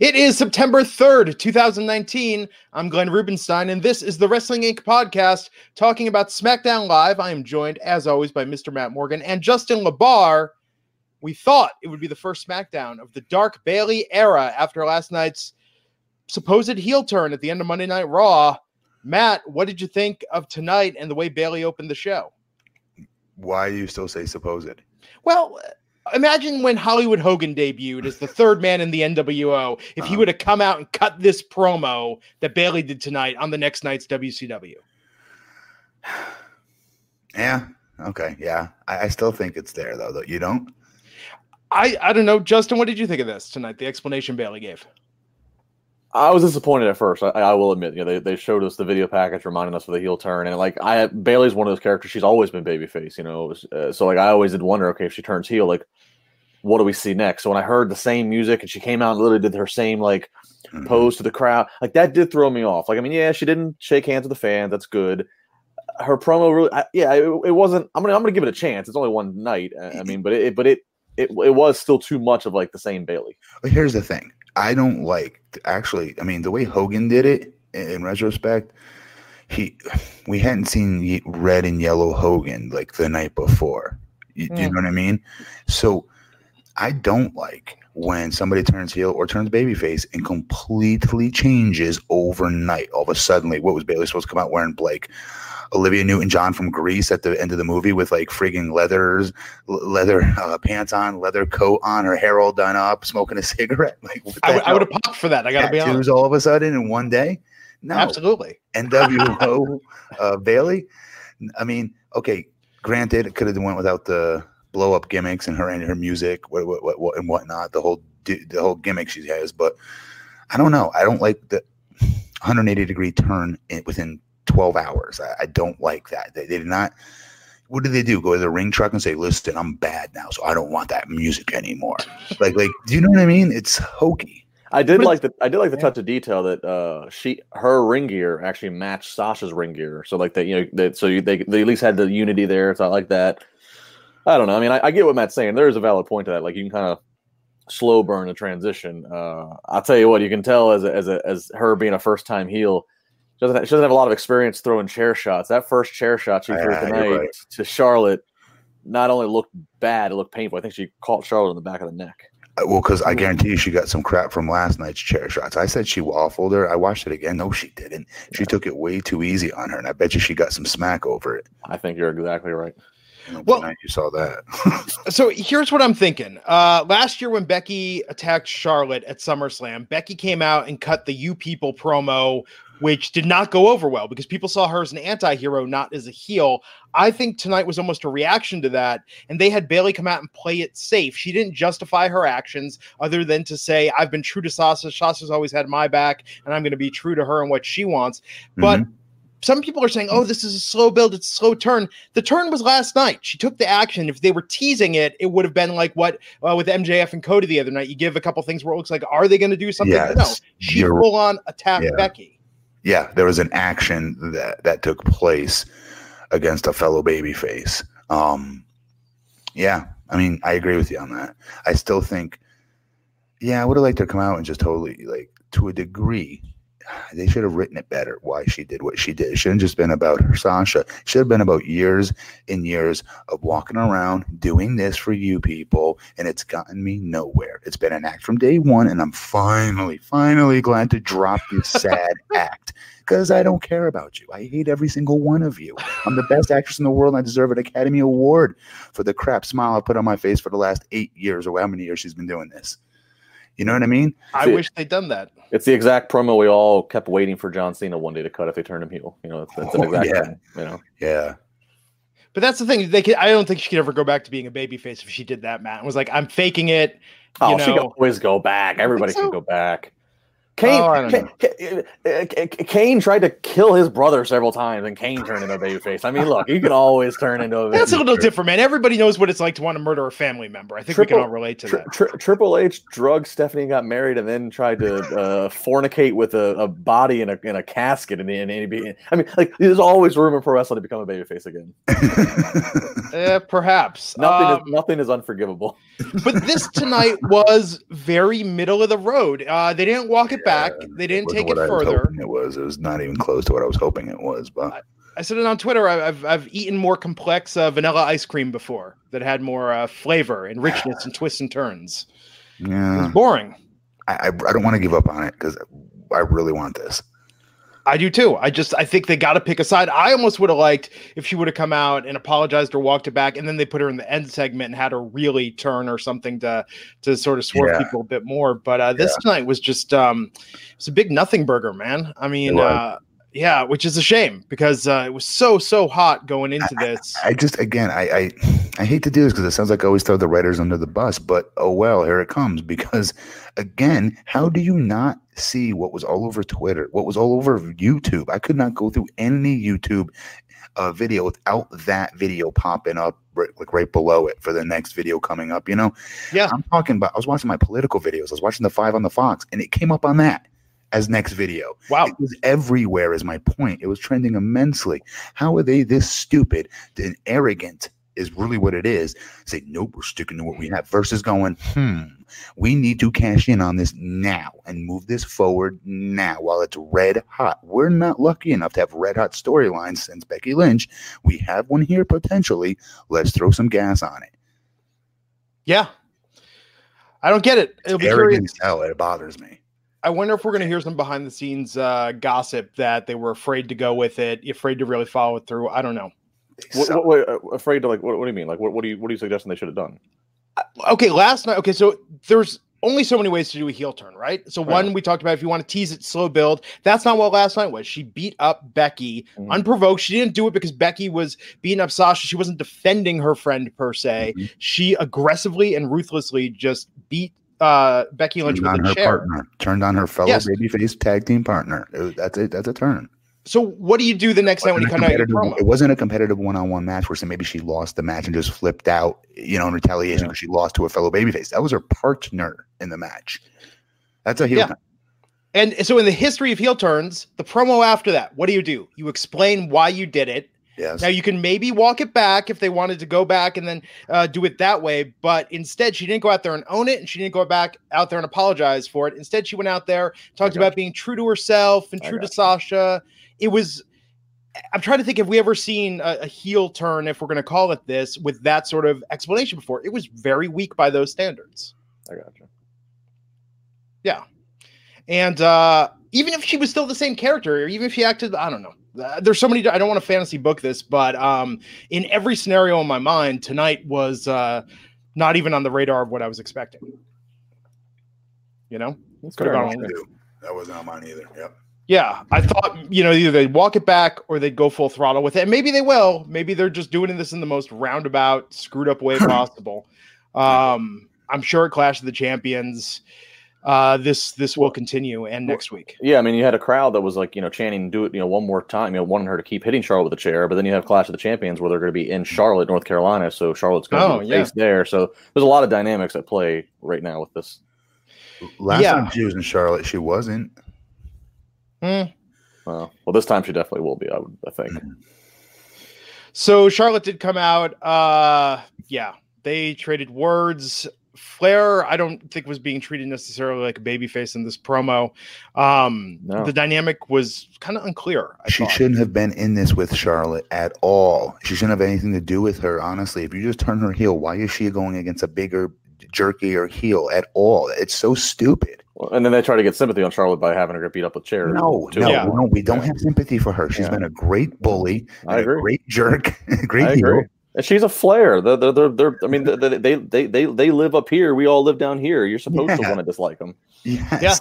It is September 3rd, 2019. I'm Glenn Rubenstein, and this is the Wrestling Inc. podcast talking about SmackDown Live. I am joined, as always, by Mr. Matt Morgan and Justin LaBar. We thought it would be the first SmackDown of the Dark Bayley era after last night's supposed heel turn at the end of Monday Night Raw. Matt, what did you think of tonight and the way Bayley opened the show? Why do you still say supposed? Well, imagine when Hollywood Hogan debuted as the third man in the NWO, if he Uh-huh. would have come out and cut this promo that Bayley did tonight on the next night's WCW. Yeah. Okay. Yeah. I, I still think it's there though. Though you don't. I, I don't know, Justin, what did you think of this tonight? The explanation Bayley gave. I was disappointed at first. I, I will admit, you know, they, they showed us the video package reminding us of the heel turn, and like I Bayley's one of those characters. She's always been babyface, you know. It was, uh, so like I always did wonder, okay, if she turns heel, like what do we see next? So when I heard the same music and she came out and literally did her same like Mhm. pose to the crowd, like that did throw me off. Like I mean, yeah, she didn't shake hands with the fans. That's good. Her promo really, I, yeah, it, it wasn't. I'm gonna I'm gonna give it a chance. It's only one night. uh, I mean, but it but it it it was still too much of like the same Bayley. Here's the thing. I don't like actually. I mean, the way Hogan did it. In, retrospect, he we hadn't seen red and yellow Hogan like the night before. You, you know what I mean? So I don't like when somebody turns heel or turns babyface and completely changes overnight. All of a sudden, like what was Bayley supposed to come out wearing? Like Olivia Newton-John from Grease at the end of the movie with like frigging leathers, leather uh, pants on, leather coat on, her hair all done up, smoking a cigarette. Like I, I would have popped for that. I got to be honest. all of a sudden in one day. No, Absolutely. NWO uh, Bayley. I mean, okay, granted, it could have went without the blow up gimmicks and her and her music, what, what, what, what and whatnot, the whole the whole gimmick she has. But I don't know. I don't like the 180 degree turn in, within 12 hours. I, I don't like that. They, they did not. What did they do? Go to the ring truck and say, "Listen, I'm bad now, so I don't want that music anymore." like, like, do you know what I mean? It's hokey. I did But like the I did like the Yeah. touch of detail that uh she her ring gear actually matched Sasha's ring gear. So like that you know that so you, they they at least had the unity there. So I like that. I don't know. I mean, I, I get what Matt's saying. There is a valid point to that. Like you can kind of slow burn the transition. Uh, I'll tell you what, you can tell as a, as a, as her being a first time heel. She doesn't, she doesn't have a lot of experience throwing chair shots. That first chair shot she threw Yeah, tonight right. to Charlotte not only looked bad, it looked painful. I think she caught Charlotte in the back of the neck. Uh, Well, because I guarantee you she got some crap from last night's chair shots. I said she waffled her. I watched it again. No, she didn't. She took it way too easy on her, and I bet you she got some smack over it. I think you're exactly right. Well- you saw that. So here's what I'm thinking. Uh, last year when Becky attacked Charlotte at SummerSlam, Becky came out and cut the "You People" promo, which did not go over well because people saw her as an anti-hero, not as a heel. I think tonight was almost a reaction to that, and they had Bayley come out and play it safe. She didn't justify her actions other than to say, "I've been true to Sasha. Sasha's always had my back, and I'm going to be true to her and what she wants." But Mhm. some people are saying, "Oh, this is a slow build. It's a slow turn." The turn was last night. She took the action. If they were teasing it, it would have been like what uh, with MJF and Cody the other night. You give a couple things where it looks like, are they going to do something? No, Yes, she you're- full on attacked Yeah. Becky. Yeah, there was an action that that took place against a fellow babyface. Um, yeah, I mean, I agree with you on that. I still think, yeah, I would have liked to come out and just totally, like, to a degree, they should have written it better why she did what she did. It shouldn't just been about her Sasha. It should have been about years and years of walking around doing this for you people, and it's gotten me nowhere. It's been an act from day one, and I'm finally, finally glad to drop this sad act because I don't care about you. I hate every single one of you. I'm the best actress in the world, and I deserve an Academy Award for the crap smile I put on my face for the last eight years or how many years she's been doing this. You know what I mean? I See- wish they'd done that. It's the exact promo we all kept waiting for John Cena one day to cut if they turned him heel. You know, it's, it's an Oh, exact yeah. thing, you know. Yeah. But that's the thing. They could, I don't think she could ever go back to being a babyface if she did that. Matt and was like, I'm faking it. Oh, you she can always go back. Everybody so? can go back. Kane, Oh, Kane, uh, Kane tried to kill his brother several times, and Kane turned into a babyface. I mean, look, you can always turn into a. That's a little different, man. Everybody knows what it's like to want to murder a family member. I think we can all relate to Tri- that. Tri- Triple H drugged Stephanie got married, and then tried to uh, fornicate with a, a body in a in a casket. And, and, and be, I mean, like there's always room in pro wrestling to become a babyface again. Eh, perhaps. Nothing Um, is nothing is unforgivable. but this tonight was very middle of the road. Uh, they didn't walk it back. They didn't take it I further. It was. It was not even close to what I was hoping it was. But I said it on Twitter. I- I've I've eaten more complex uh, vanilla ice cream before that had more uh, flavor and richness and twists and turns. It yeah, was boring. I I, I don't want to give up on it because I really want this. I do too. I just I think they got to pick a side. I almost would have liked if she would have come out and apologized or walked it back, and then they put her in the end segment and had her really turn or something to to sort of swerve Yeah. people a bit more. But uh, this tonight was just um, it's a big nothing burger, man. I mean, uh, yeah, which is a shame because uh, it was so so hot going into this. I just again I I, I hate to do this because it sounds like I always throw the writers under the bus, but oh well, here it comes. Because again, how do you not see what was all over Twitter, what was all over YouTube? I could not go through any YouTube uh, video without that video popping up right, like right below it for the next video coming up. You know, Yeah. I'm talking about. I was watching my political videos. I was watching the Five on the Fox, and it came up on that as next video. wow. It was everywhere, is my point. It was trending immensely. How are they this stupid and arrogant? Is really what it is. Say, nope, we're sticking to what we have, versus going, hmm, we need to cash in on this now and move this forward now while it's red hot. We're not lucky enough to have red hot storylines since Becky Lynch. We have one here potentially. Let's throw some gas on it. Yeah. I don't get it. It'll be. Arrogant as hell. It bothers me. I wonder if we're going to hear some behind the scenes uh, gossip that they were afraid to go with it, afraid to really follow it through. I don't know. What, what, what, uh, afraid to like? What, what do you mean? Like, what, what do you what are you suggesting they should have done? Okay, last night. Okay, so there's only so many ways to do a heel turn, right? So Right. one we talked about if you want to tease it, slow build. That's not what last night was. She beat up Becky Mhm. unprovoked. She didn't do it because Becky was beating up Sasha. She wasn't defending her friend per se. Mhm. She aggressively and ruthlessly just beat uh, Becky Lynch Turned on with a her chair. partner. Turned on her fellow Yes. babyface tag team partner. It was- that's it. That's a turn. So what do you do the next night when you come out your promo? It wasn't a competitive one-on-one match where say maybe she lost the match and just flipped out, you know, in retaliation Yeah. because she lost to a fellow babyface. That was her partner in the match. That's a heel Yeah. turn. And so, in the history of heel turns, the promo after that, what do you do? You explain why you did it. Yes. Now, you can maybe walk it back if they wanted to go back and then uh, do it that way. But instead, she didn't go out there and own it, and she didn't go back out there and apologize for it. Instead, she went out there, talked about being true to herself and I true to you. Sasha. It was. I'm trying to think if we ever seen a, a heel turn, if we're going to call it this, with that sort of explanation before. It was very weak by those standards. I gotcha. Yeah, And uh, even if she was still the same character, or even if she acted, I don't know. Uh, there's so many. I don't want to fantasy book this, but um, in every scenario in my mind, tonight was uh, not even on the radar of what I was expecting. You know? That's Could've gone on. That wasn't on mine either. Yep. Yeah, I thought you know either they'd walk it back or they'd go full throttle with it. And maybe they will. Maybe they're just doing this in the most roundabout, screwed up way possible. Um, I'm sure at Clash of the Champions, uh, this this will continue and next week. Yeah, I mean, you had a crowd that was like, you know, chanting, "Do it," you know, one more time. You know, wanting her to keep hitting Charlotte with the chair. But then you have Clash of the Champions, where they're going to be in Charlotte, North Carolina. So Charlotte's going to Oh, be yeah. face there. So there's a lot of dynamics at play right now with this. Last Yeah. time she was in Charlotte, she wasn't. Hmm. Uh, well, this time she definitely will be. I would, I think. So Charlotte did come out. Uh, yeah, they traded words. Flair, I don't think was being treated necessarily like a babyface in this promo. Um, No. The dynamic was kind of unclear. I she thought. shouldn't have been in this with Charlotte at all. She shouldn't have anything to do with her, honestly. If you just turn her heel, why is she going against a bigger, jerkier heel at all? It's so stupid. Well, and then they try to get sympathy on Charlotte by having her get beat up with chairs. No, too. no, Yeah. no, we don't have sympathy for her. She's Yeah. been a great bully, I and a great jerk, great I heel. agree. And she's a Flair. They're, they're, they're, they're- I mean, they, they, they, they, they live up here. We all live down here. You're supposed to want to dislike them. Yes. Yeah.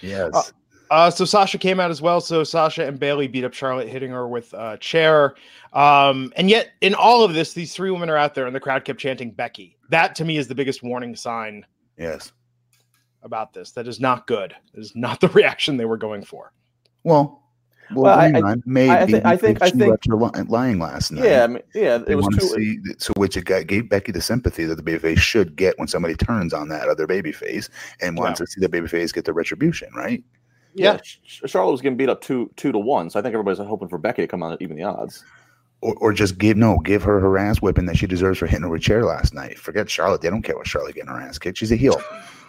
Yes. Uh, Uh, so Sasha came out as well. So Sasha and Bayley beat up Charlotte, hitting her with a chair. Um, and yet, in all of this, these three women are out there, and the crowd kept chanting Becky. That to me is the biggest warning sign. yes. About this. That is not good. That is not the reaction they were going for. Well, well, Well, I- hang I- maybe I thi- I think- I think- left her li- lying last night. Yeah, I mean, yeah, They it was want to too. see, so which it got, gave Becky the sympathy that the babyface should get when somebody turns on that other babyface and wants to see the babyface get the retribution, right? yeah, Sh- Charlotte was getting beat up two two to one, so I think everybody's hoping for Becky to come out and even the odds. Or, or just give no, give her her ass whipping that she deserves for hitting her with a chair last night. Forget Charlotte; they don't care what Charlotte getting her ass kicked. She's a heel.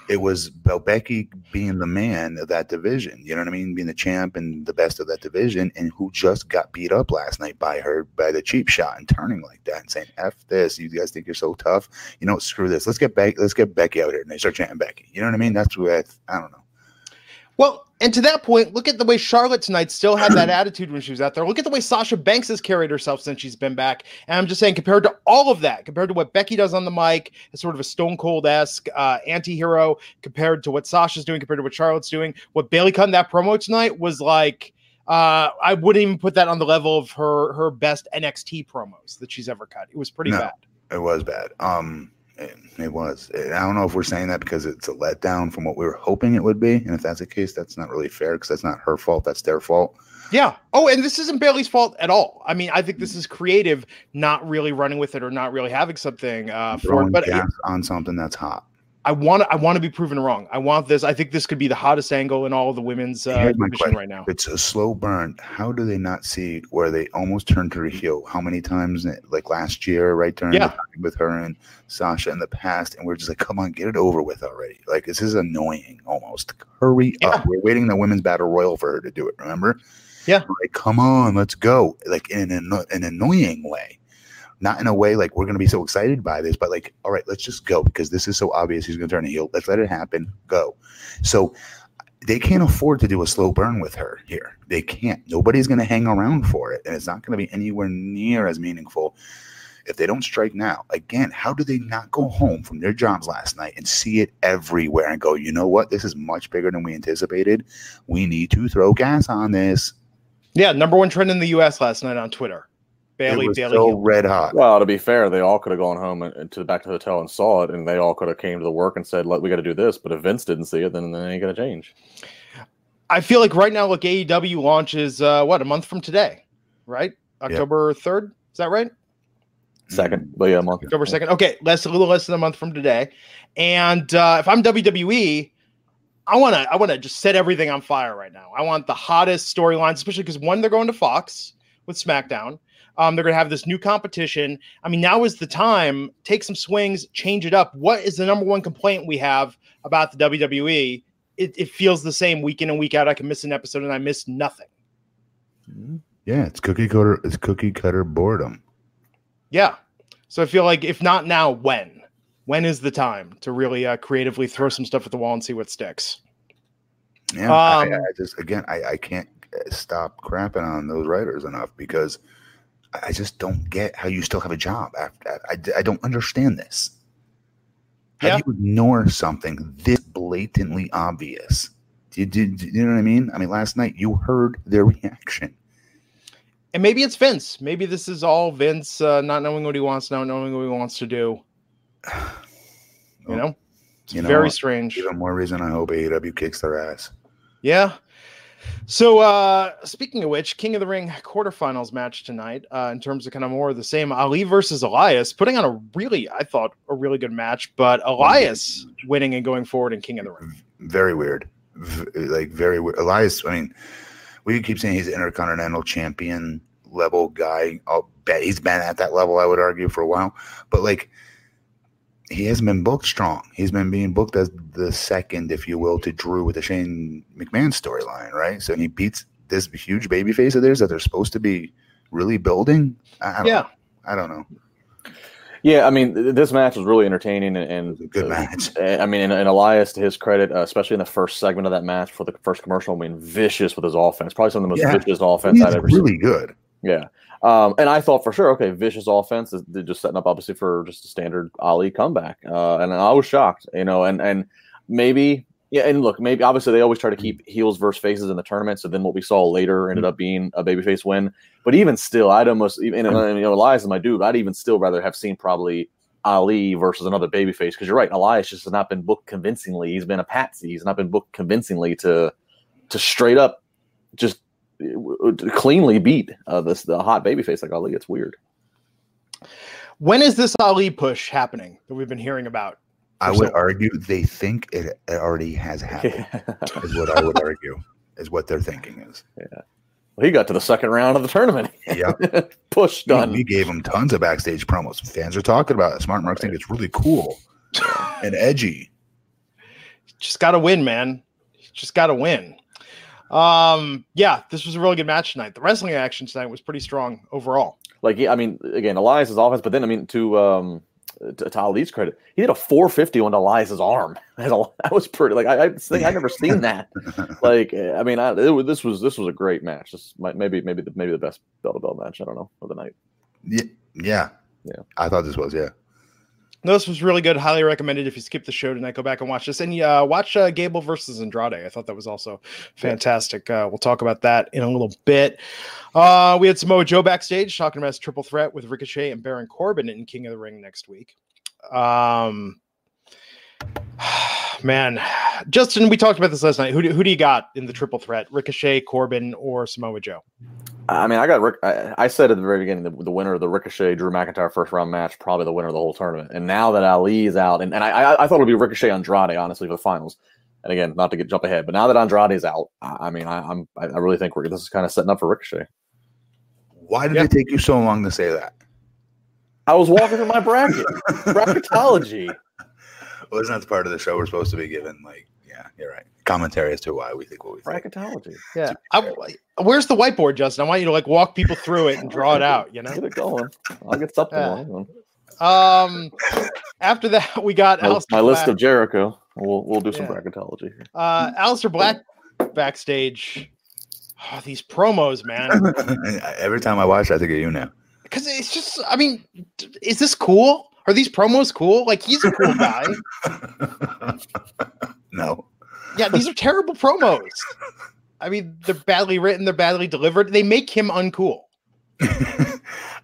It was about Becky being the man of that division. You know what I mean? Being the champ and the best of that division, and who just got beat up last night by her by the cheap shot and turning like that and saying "f this." You guys think you're so tough? You know, screw this. Let's get back. Let's get Becky out here, and they start chanting Becky. You know what I mean? That's what I, I don't know. Well, and to that point, look at the way Charlotte tonight still had that attitude when she was out there. Look at the way Sasha Banks has carried herself since she's been back. And I'm just saying, compared to all of that, compared to what Becky does on the mic, as sort of a Stone Cold esque uh, anti hero, compared to what Sasha's doing, compared to what Charlotte's doing, what Bayley cut in that promo tonight was like. Uh, I wouldn't even put that on the level of her her best NXT promos that she's ever cut. It was pretty No. bad. It was bad. Um, it, was. I don't know if we're saying that because it's a letdown from what we were hoping it would be, and if that's the case, that's not really fair because that's not her fault. That's their fault. Yeah. Oh, and this isn't Bayley's fault at all. I mean, I think this is creative, not really running with it or not really having something uh, for But gas on something that's hot. I want to. I want to be proven wrong. I want this. I think this could be the hottest angle in all of the women's uh, division right now. It's a slow burn. How do they not see where they almost turned her heel? How many times, like last year, right during Yeah. the time with her and Sasha in the past, and we're just like, come on, get it over with already. Like this is annoying almost. Hurry Yeah. up. We're waiting the women's battle royal for her to do it. Remember? Yeah. Like, come on, let's go. Like in an, an annoying way. Not in a way like we're going to be so excited by this, but like, all right, let's just go because this is so obvious he's going to turn a heel. Let's let it happen. Go. So they can't afford to do a slow burn with her here. They can't. Nobody's going to hang around for it, and it's not going to be anywhere near as meaningful if they don't strike now. Again, how do they not go home from their jobs last night and see it everywhere and go, you know what? This is much bigger than we anticipated. We need to throw gas on this. Yeah, number one trend in the U.S. last night on Twitter. Bayley, it was Bayley. so heel. red hot. Well, to be fair, they all could have gone home and, and to back to the hotel and saw it, and they all could have came to the work and said, "Let we got to do this." But if Vince didn't see it, then, then it ain't gonna change. I feel like right now, look, AEW launches uh, what a month from today, right? October third. Is that right? Second, but yeah, a month. October second. Okay, less a little less than a month from today. And uh, if I'm WWE, I want to I want to just set everything on fire right now. I want the hottest storylines, especially because one they're going to Fox with SmackDown. Um, they're going to have this new competition. I mean, now is the time. Take some swings, change it up. What is the number one complaint we have about the WWE? It, it feels the same week in and week out. I can miss an episode and I miss nothing. Yeah, it's cookie cutter. It's cookie cutter boredom. Yeah. So I feel like if not now, when? When is the time to really uh, creatively throw some stuff at the wall and see what sticks? Yeah, I, Um, I just again, I, I can't uh, stop crapping on those writers enough because I just don't get how you still have a job after. I, I don't understand this. How Yeah. do you ignore something this blatantly obvious? Do you, do, do you know what I mean? I mean, last night you heard their reaction. And maybe it's Vince. Maybe this is all Vince uh, not knowing what he wants, not knowing what he wants to do. You know, it's You know very what? strange. Even more reason I hope AEW kicks their ass. Yeah. So uh speaking of which, King of the Ring quarterfinals match tonight, uh, in terms of kind of more of the same. Ali versus Elias, putting on a really, I thought, a really good match, but Elias winning and going forward in King of the Ring. Very weird. V- like very weird. Elias, I mean, we keep saying he's an intercontinental champion level guy. I'll bet he's been at that level, I would argue, for a while. But like he hasn't been booked strong. He's been being booked as the second, if you will, to Drew with the Shane McMahon storyline, right? So he beats this huge baby face of theirs that they're supposed to be really building. I, I don't Yeah. know. I don't know. Yeah, I mean, this match was really entertaining, and, and It was good uh, match. I mean, and, and Elias, to his credit, uh, especially in the first segment of that match for the first commercial, I mean, vicious with his offense. Probably some of the most Yeah. vicious offense He's I've ever seen. really good. Yeah. Um, and I thought for sure, okay, vicious offense they're just setting up obviously for just a standard Ali comeback. Uh, and I was shocked, you know, and and maybe yeah, and look, maybe obviously they always try to keep heels versus faces in the tournament. So then what we saw later ended up being a babyface win. But even still, I'd almost even and, you know Elias is my dude. I'd even still rather have seen probably Ali versus another babyface because you're right, Elias just has not been booked convincingly. He's been a patsy. He's not been booked convincingly to to straight up just cleanly beat uh, this the hot babyface like Ali. It's weird. When is this Ali push happening that we've been hearing about? I would so- argue they think it it already has happened. is what I would argue. Is what they're thinking is. Yeah, he got to the second round of the tournament. Yep. Push done. we gave him tons of backstage promos. Fans are talking about it. Smart Marks think it's really cool and edgy. Just got to win, man. Just got to win. Um, yeah, this was a really good match tonight. The wrestling action tonight was pretty strong overall. Like, yeah, I mean, again, Elias's offense, but then, I mean, to um, to, to Ali's credit, he did a 450 on Elias's arm. That was pretty. Like, I, I think I never seen that. Like, I mean, I, it, this was this was a great match. This might maybe maybe the, maybe the best bell to bell match. I don't know of the night. Yeah, yeah. Yeah. I thought this was, yeah. No, this was really good. Highly recommended. If you skip the show tonight, go back and watch this. And uh, watch uh, Gable versus Andrade. I thought that was also fantastic. Uh, we'll talk about that in a little bit. Uh, we had Samoa Joe backstage talking about his triple threat with Ricochet and Baron Corbin in King of the Ring next week. Um, man, Justin, we talked about this last night. Who do, who do you got in the triple threat? Ricochet, Corbin, or Samoa Joe? I mean, I got Rick. I, I said at the very beginning the, the winner of the Ricochet Drew McIntyre first round match, probably the winner of the whole tournament. And now that Ali is out, and, and I, I, I thought it would be Ricochet Andrade, honestly, for the finals. And again, not to get jump ahead, but now that Andrade is out, I, I mean, I, I'm I I really think we're, this is kind of setting up for Ricochet. Why did Yeah. it take you so long to say that? I was walking through my bracket, bracketology. Well, isn't that the part of the show we're supposed to be given? Like, yeah, you're right. Commentary as to why we think what we think. Bracketology. Yeah. I, where's the whiteboard, Justin? I want you to like walk people through it and draw it out. You know. Get it going. I'll get something. Yeah. on. Um, after that, we got My, my list of Jericho. We'll we'll do some Yeah. bracketology. here. uh, Aleister Black backstage. Oh, these promos, man. Every time I watch, I think of you now. Because it's just, I mean, is this cool? Are these promos cool? Like he's a cool guy. no. Yeah, these are terrible promos. I mean, they're badly written, they're badly delivered. They make him uncool.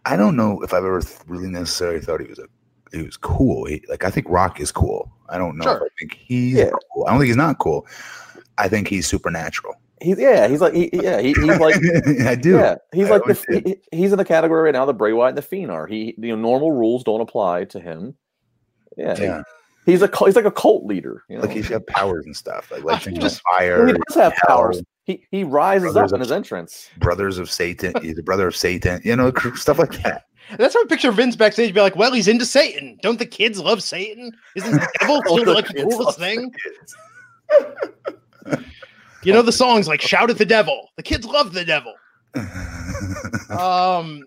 I don't know if I've ever really necessarily thought he was a he was cool. He, like I think Rock is cool. I don't know Sure. I think he's Yeah. cool. I don't think he's not cool. I think he's supernatural. He's yeah. He's like he, yeah. He, he's like I do. Yeah, he's I like the, he, he's in the category right now. The Bray Wyatt and the Fiend are. He you know normal rules don't apply to him. Yeah, Yeah. he's a he's like a cult leader. You know? Like he should have powers and stuff. Like light things on just- fire. he does have hell, powers. He he rises Brothers up in of- his entrance. Brothers of Satan. He's a brother of Satan. You know, stuff like that. That's how I picture Vince backstage be like, well, he's into Satan. Don't the kids love Satan? Isn't the devil still the like the coolest love thing? You know the songs like shout at the devil. The kids love the devil. Um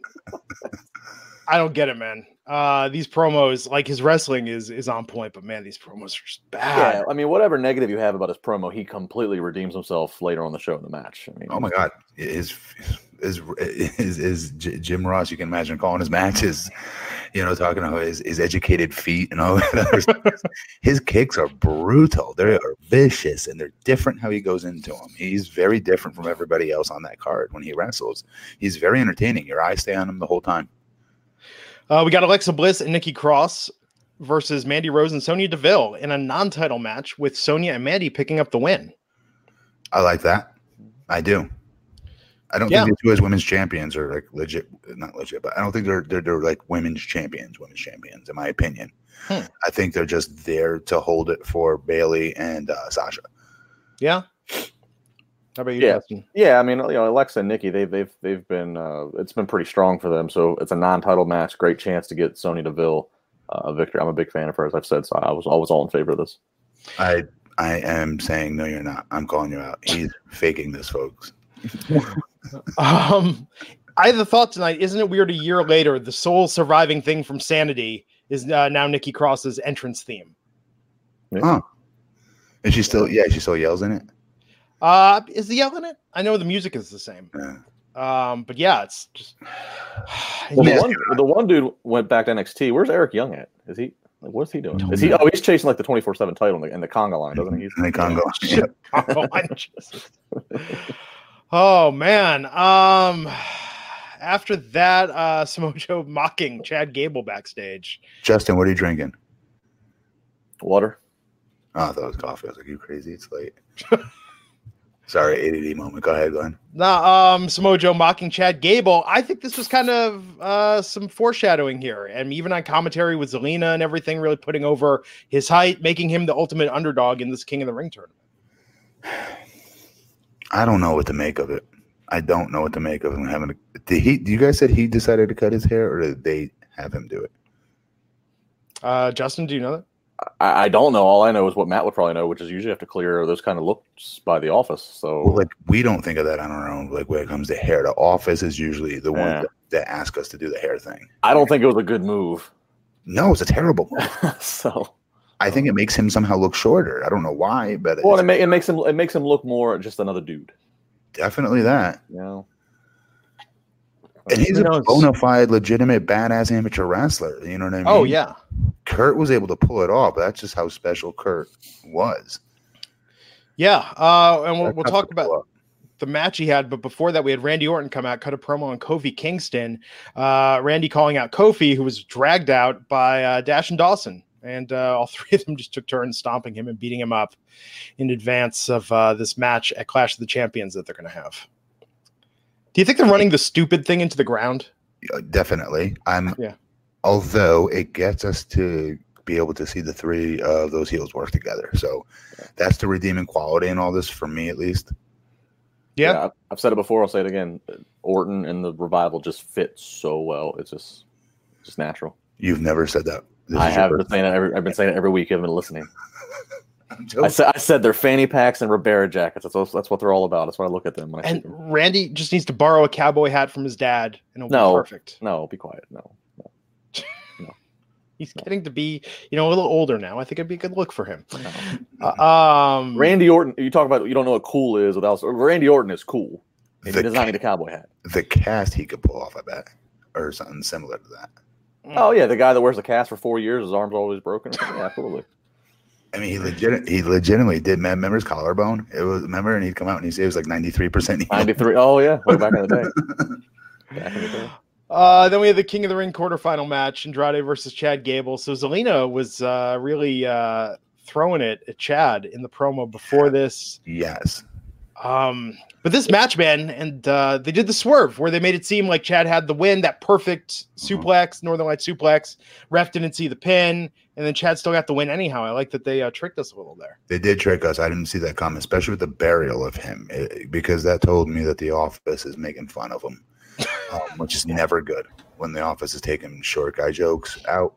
I don't get it, man. Uh these promos, like his wrestling is is on point, but man, these promos are just bad. Yeah, I mean, whatever negative you have about his promo, he completely redeems himself later on the show in the match. I mean, oh my God. His, his, his, his J- Jim Ross, you can imagine calling his matches, you know, talking about his, his educated feet and all that other stuff. His kicks are brutal. They are vicious and they're different how he goes into them. He's very different from everybody else on that card when he wrestles. He's very entertaining. Your eyes stay on him the whole time. Uh, we got Alexa Bliss and Nikki Cross versus Mandy Rose and Sonya Deville in a non-title match with Sonya and Mandy picking up the win. I like that. I do. I don't Yeah. think the two as women's champions are like legit, not legit, but I don't think they're they're, they're like women's champions, women's champions, in my opinion. Hmm. I think they're just there to hold it for Bayley and uh, Sasha. Yeah. How about you, Yeah. Justin? Yeah, I mean, you know, Alexa and Nikki, they've they've they've been uh, it's been pretty strong for them. So it's a non-title match, great chance to get Sonya Deville uh, a victory. I'm a big fan of hers. I've said so. I was always all in favor of this. I I am saying no, you're not. I'm calling you out. He's faking this, folks. Um, I had the thought tonight. Isn't it weird? A year later, the sole surviving thing from Sanity is uh, now Nikki Cross's entrance theme. Huh? And she still, yeah, she still yells in it. Uh, is the yell in it? I know the music is the same. Yeah. Um, but yeah, it's just. Well, Yeah. the, one, the one dude went back to NXT. Where's Eric Young at? Is he? Like, what's he doing? Is he? Oh, he's chasing like the 24 seven title in the, in the conga line, doesn't he? He's, And they can't. Yeah. oh, I just- oh, man. Um, after that, uh, Samoa Joe mocking Chad Gable backstage. Justin, what are you drinking? Water. Oh, I thought it was coffee. I was like, you crazy? It's late. Sorry, ADD moment. Go ahead, Glenn. Nah, um, Samoa Joe mocking Chad Gable. I think this was kind of uh, some foreshadowing here, and even on commentary with Zelina and everything, really putting over his height, making him the ultimate underdog in this King of the Ring tournament. I don't know what to make of it. I don't know what to make of him having. A, did he? Do you guys said he decided to cut his hair, or did they have him do it? Uh, Justin, do you know that? I, I don't know. All I know is what Matt would probably know, which is usually have to clear those kind of looks by the office. So Well, like we don't think of that on our own. Like when it comes to hair, the office is usually the one Yeah. that, that ask us to do the hair thing. I don't think it was a good move. No, it's a terrible. Move. so I think it makes him somehow look shorter. I don't know why, but well, it, ma- it makes him it makes him look more just another dude. definitely that. You know. And he's Who a bona fide, legitimate, badass amateur wrestler. You know what I mean? Oh yeah, Kurt was able to pull it off. That's just how special Kurt was. yeah. Uh, and we'll, we'll talk about up. the match he had, but before that, we had Randy Orton come out, cut a promo on Kofi Kingston. Uh, Randy calling out Kofi, who was dragged out by uh, Dash and Dawson. And uh, all three of them just took turns stomping him and beating him up in advance of uh, this match at Clash of the Champions that they're going to have. Do you think they're running the stupid thing into the ground? Yeah, Definitely. I'm. Yeah. Although it gets us to be able to see the three of those heels work together, so that's the redeeming quality in all this for me, at least. Yeah. I've- I've said it before. I'll say it again. Orton and the revival just fit so well. It's just just natural. You've never said that. This I have been saying it. Every, I've been saying it every week. I've been listening. I'm I joking. said I said they're fanny packs and Ribera jackets. That's what, that's what they're all about. That's why I look at them when I see And them. Randy just needs to borrow a cowboy hat from his dad, and it'll No. be perfect. No, be quiet. No. no, He's getting to be, you know, a little older now. I think it'd be a good look for him. no. Uh, um, Randy Orton. You talk about you don't know what cool is without Randy Orton is cool. And he does not ca- need a cowboy hat. the cast he could pull off, I bet, or something similar to that. Oh yeah, the guy that wears the cast for four years, his arm's always broken. Yeah, absolutely. I mean, he legit he legitimately did. Man, remember his collarbone? It was remember, and he'd come out and he'd say it was like ninety three percent. Ninety three. Oh yeah, way back in the day. Back in the day. Uh, then we had the King of the Ring quarterfinal match, Andrade versus Chad Gable. So Zelina was uh, really uh, throwing it at Chad in the promo before this. Yes, Um, but this match, man, and uh, they did the swerve where they made it seem like Chad had the win, that perfect Uh-huh. suplex, Northern Light suplex. Ref didn't see the pin, and then Chad still got the win anyhow. I like that they uh, tricked us a little there. they did trick us. I didn't see that coming, especially with the burial of him, eh, because that told me that the office is making fun of him, um, which is never good when the office is taking short guy jokes out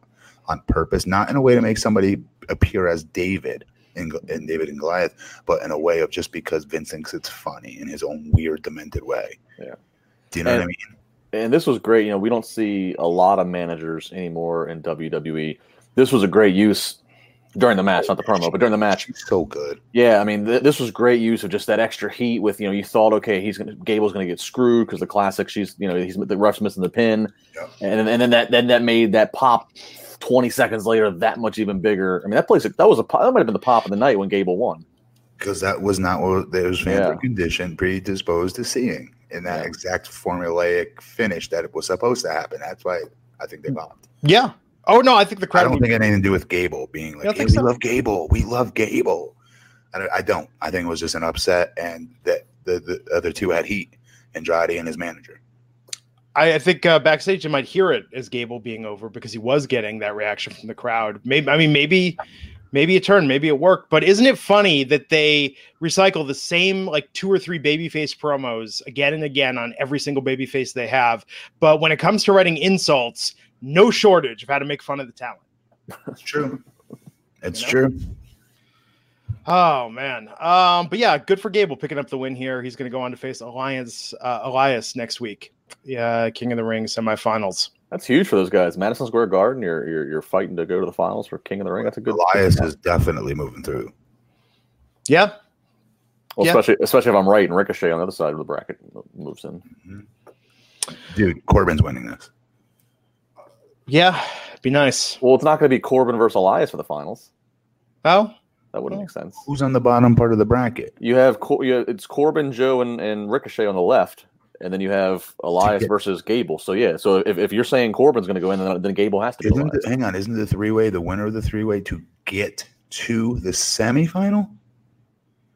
on purpose, not in a way to make somebody appear as David in, in David and Goliath, but in a way of just because Vince thinks it's funny in his own weird, demented way. Yeah. Do you know what I mean? and this was great. You know, we don't see a lot of managers anymore in WWE. This was a great use during the match, not the promo, but during the match. She's so good. Yeah, I mean, th- this was great use of just that extra heat. With you know, you thought, okay, he's gonna Gable's gonna get screwed because the classic, she's you know, he's the ref's missing the pin, Yeah. and and then that then that made that pop. Twenty seconds later, that much even bigger. I mean, that place that was a pop- that might have been the pop of the night when Gable won. because that was not what those fans Yeah. were conditioned, predisposed to seeing in that Yeah. exact formulaic finish that it was supposed to happen. That's why I think they bombed. Yeah. Oh no, I think the crowd. I don't think it had anything to do with Gable being like, hey, think we so? love Gable. We love Gable. I don't, I don't. I think it was just an upset and that the, the other two had heat, Andrade and his manager. I, I think uh, backstage you might hear it as Gable being over because he was getting that reaction from the crowd. Maybe I mean maybe maybe it turned, maybe it worked. But isn't it funny that they recycle the same like two or three babyface promos again and again on every single babyface they have? But when it comes to writing insults, no shortage of how to make fun of the talent. It's true. It's You know? true. Oh man. Um, but yeah, good for Gable picking up the win here. He's gonna go on to face Alliance uh, Elias next week. Yeah, King of the Ring semifinals. That's huge for those guys. Madison Square Garden, you're you're, you're fighting to go to the finals for King of the Ring. That's a good. Elias good is definitely moving through. Yeah, well, yeah. especially especially if I'm right and Ricochet on the other side of the bracket moves in. Mm-hmm. Dude, Corbin's winning this. yeah, be nice. Well, it's not going to be Corbin versus Elias for the finals. Oh, That wouldn't Oh. make sense. Who's on the bottom part of the bracket? You have, Cor- you have it's Corbin, Joe, and, and Ricochet on the left, and then you have Elias get- versus Gable. So yeah, so if, if you're saying Corbin's going to go in, then, then Gable has to Isn't the, hang on, isn't the three way the winner of the three way to get to the semifinal?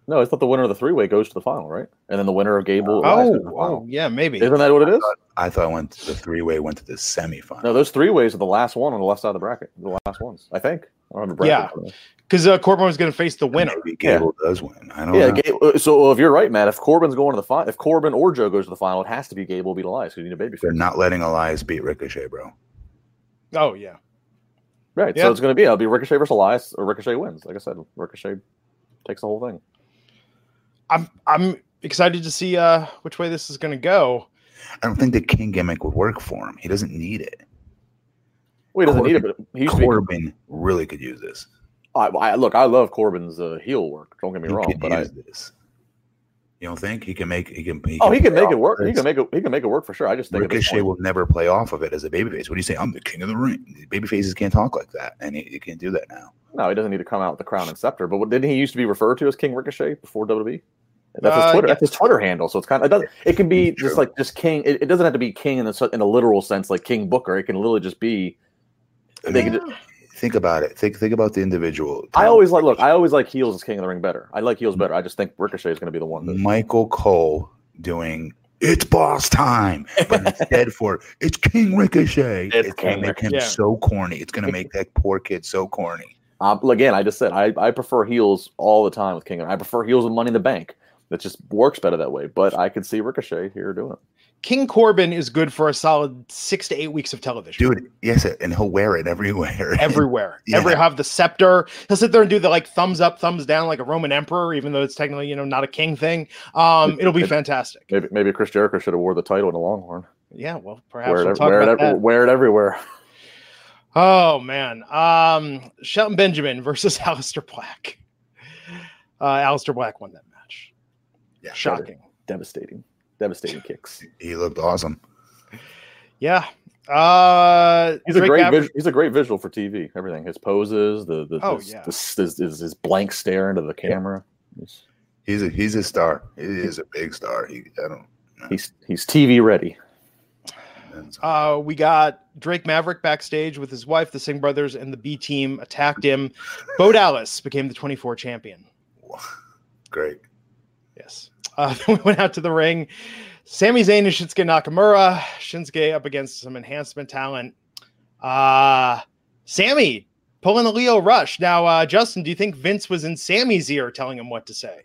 No, I thought the winner of the three way goes to the final, right? And then the winner of Gable. Oh, Elias goes to the Oh, final. oh, yeah, maybe. Isn't that what it is? I thought it went the three way went to the semifinal. No, those three ways are the last one on the left side of the bracket. The last ones, I think. I have a bracket. Yeah. Because uh, Corbin was going to face the winner. Maybe Gable does win. I don't Yeah, know. Ga- uh, so if you're right, Matt, if Corbin's going to the final, if Corbin or Joe goes to the final, it has to be Gable beat Elias because you need a baby They're face. not letting Elias beat Ricochet, bro. Oh, yeah. Right. Yeah. So it's going to be, it'll be Ricochet versus Elias, or Ricochet wins. Like I said, Ricochet takes the whole thing. I'm I'm excited to see uh, which way this is going to go. I don't think the King gimmick would work for him. He doesn't need it. Well, he doesn't need it, but he to be. Corbin really could use this. I, I, look, I love Corbin's uh, heel work. Don't get me He wrong, could but I, this. You don't think he can make? He can. He oh, he can make it work. He can make it. He can make it work for sure. I just think Ricochet will never play off of it as a babyface. What do you say? I'm the king of the ring. Babyfaces can't talk like that, and he, he can't do that now. No, he doesn't need to come out with the crown and scepter. But what, didn't he used to be referred to as King Ricochet before WWE? That's his Uh, Twitter. yeah. That's his Twitter handle. So it's kind of it, does, it can be just like just King. It, it doesn't have to be King in the in a literal sense, like King Booker. It can literally just be. I mean, think about it. Think think about the individual. I always like look. I always like heels as King of the Ring better. I like heels better. I just think Ricochet is going to be the one. That, Michael Cole doing it's boss time, but instead for it's King Ricochet. It's It's, gonna make him Ricochet. so corny. It's gonna make that poor kid so corny. um, again, I just said I, I prefer heels all the time with King. I prefer heels with Money in the Bank. That just works better that way. But I could see Ricochet here doing it. King Corbin is good for a solid six to eight weeks of television. Dude, yes, and he'll wear it everywhere. Everywhere, Yeah. every have the scepter. He'll sit there and do the like thumbs up, thumbs down, like a Roman emperor, even though it's technically you know not a king thing. Um, it'll be It- fantastic. Maybe maybe Chris Jericho should have wore the title in a Longhorn. Yeah, well, perhaps Wear it, we'll talk wear, it, about ev- that. wear it everywhere. Oh man, um, Shelton Benjamin versus Aleister Black. Uh, Aleister Black won that match. Yeah, Shocking. Devastating, devastating kicks. He looked awesome. Yeah. Uh, He's a great Maverick- vis- he's a great visual for TV. Everything, his poses, the the Oh, his, yeah. this his, his, his blank stare into the camera. He's, He's a he's a star. He is a big star. He I don't. he's he's TV ready. Uh, we got Drake Maverick backstage with his wife. The Singh brothers and the B team attacked him. Bo Dallas became the 24 champion. Great. Yes. Uh, then we went out to the ring. Sami Zayn and Shinsuke Nakamura. Shinsuke up against some enhancement talent. Uh, Sami pulling the Lio Rush. Now, uh, Justin, do you think Vince was in Sami's ear telling him what to say?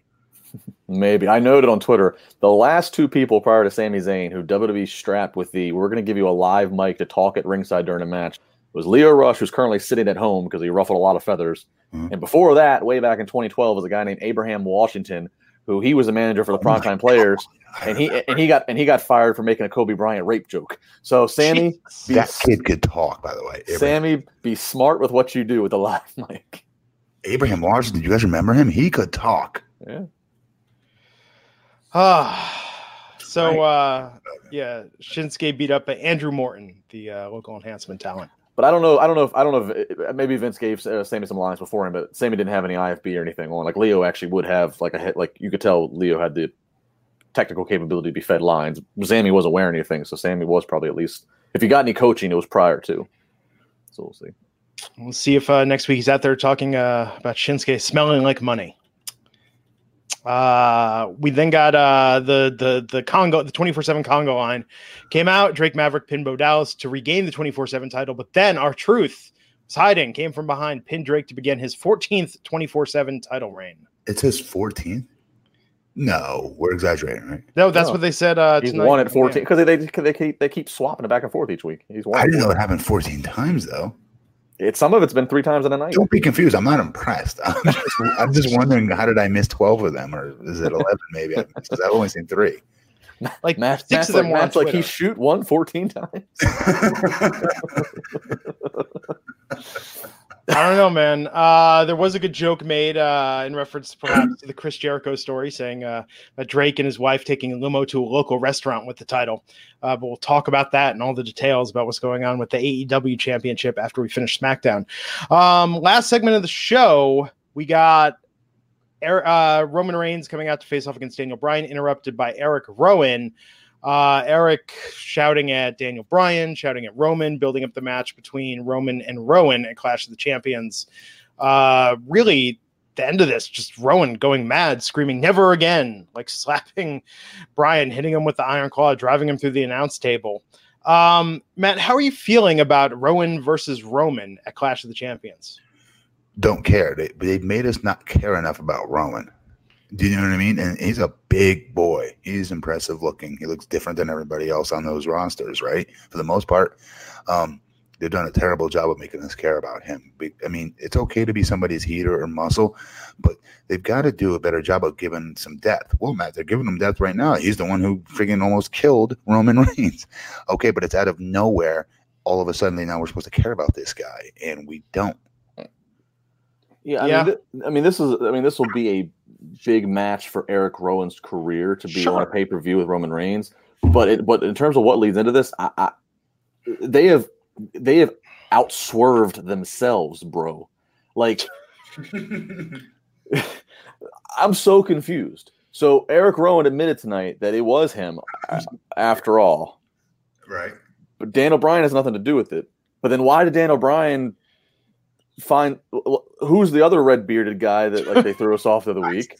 Maybe I noted on Twitter the last two people prior to Sami Zayn who WWE strapped with the "We're going to give you a live mic to talk at ringside during a match" was Lio Rush, who's currently sitting at home because he ruffled a lot of feathers. Mhm. And before that, way back in 2012, was a guy named Abraham Washington, who he was the manager for the my primetime players, and he and he got and he got fired for making a Kobe Bryant rape joke. So Sami, Jesus. be, that kid could talk. By the way, Abraham, Sami, be smart with what you do with the live mic. Abraham Washington. You guys remember him? He could talk. Yeah. Ah, so uh, yeah, Shinsuke beat up Andrew Morton, the uh, local enhancement talent. But I don't know. I don't know if I don't know if maybe Vince gave uh, Sami some lines before him, but Sami didn't have any IFB or anything on. Like Lio actually would have like a hit. Like you could tell Lio had the technical capability to be fed lines. Sami wasn't wearing anything, so Sami was probably at least if he got any coaching, it was prior to. So we'll see. We'll see if uh, next week he's out there talking uh, about Shinsuke smelling like money. Uh, we then got uh, the the the Congo, the twenty four seven Congo line came out. Drake Maverick pinned Bo Dallas to regain the twenty four seven title, but then R-Truth was hiding, came from behind, pinned Drake to begin his fourteenth twenty four seven title reign. It says 14th. No, we're exaggerating, right? No, that's No. what they said. Uh, He's tonight. won at fourteen because they, they they keep they keep swapping it back and forth each week. He's won. I didn't know 14. it happened 14 times though. It's some of it's been three times in a night. Don't be confused. I'm not impressed. I'm just, I'm just wondering how did I miss 12 of them, or is it 11? Maybe I missed, 'cause I've only seen three. Like Matt, six Matt's of them like, Matt's like he shoot one 14 times. I don't know, man. Uh, there was a good joke made uh, in reference, perhaps, to the Chris Jericho story, saying uh, Drake and his wife taking a limo to a local restaurant with the title. Uh, but we'll talk about that and all the details about what's going on with the AEW Championship after we finish SmackDown. Um, last segment of the show, we got Er- uh, Roman Reigns coming out to face off against Daniel Bryan, interrupted by Eric Rowan. Uh, Eric shouting at Daniel Bryan, shouting at Roman, building up the match between Roman and Rowan at Clash of the Champions. Uh, really, the end of this, just Rowan going mad, screaming "Never again!" like slapping Bryan, hitting him with the Iron Claw, driving him through the announce table. Um, Matt, how are you feeling about Rowan versus Roman at Clash of the Champions? Don't care. They, they've made us not care enough about Roman. Do you know what I mean? And he's a big boy. He's impressive looking. He looks different than everybody else on those rosters, right? For the most part. Um, they've done a terrible job of making us care about him. I mean, it's okay to be somebody's heater or muscle, but they've got to do a better job of giving some depth. Well, Matt, they're giving him depth right now. He's the one who freaking almost killed Roman Reigns. Okay, but it's out of nowhere. All of a sudden, now we're supposed to care about this guy, and we don't. Yeah, I yeah. mean, th- I mean, this is, I mean, this will be a big match for Eric Rowan's career to be sure. on a pay per view with Roman Reigns. But it, but in terms of what leads into this, I, I, they have they have outswerved themselves, bro. Like, I'm so confused. So Eric Rowan admitted tonight that it was him after all. Right. But Daniel Bryan has nothing to do with it. But then why did Daniel Bryan find who's the other red bearded guy that like they threw us off of the week?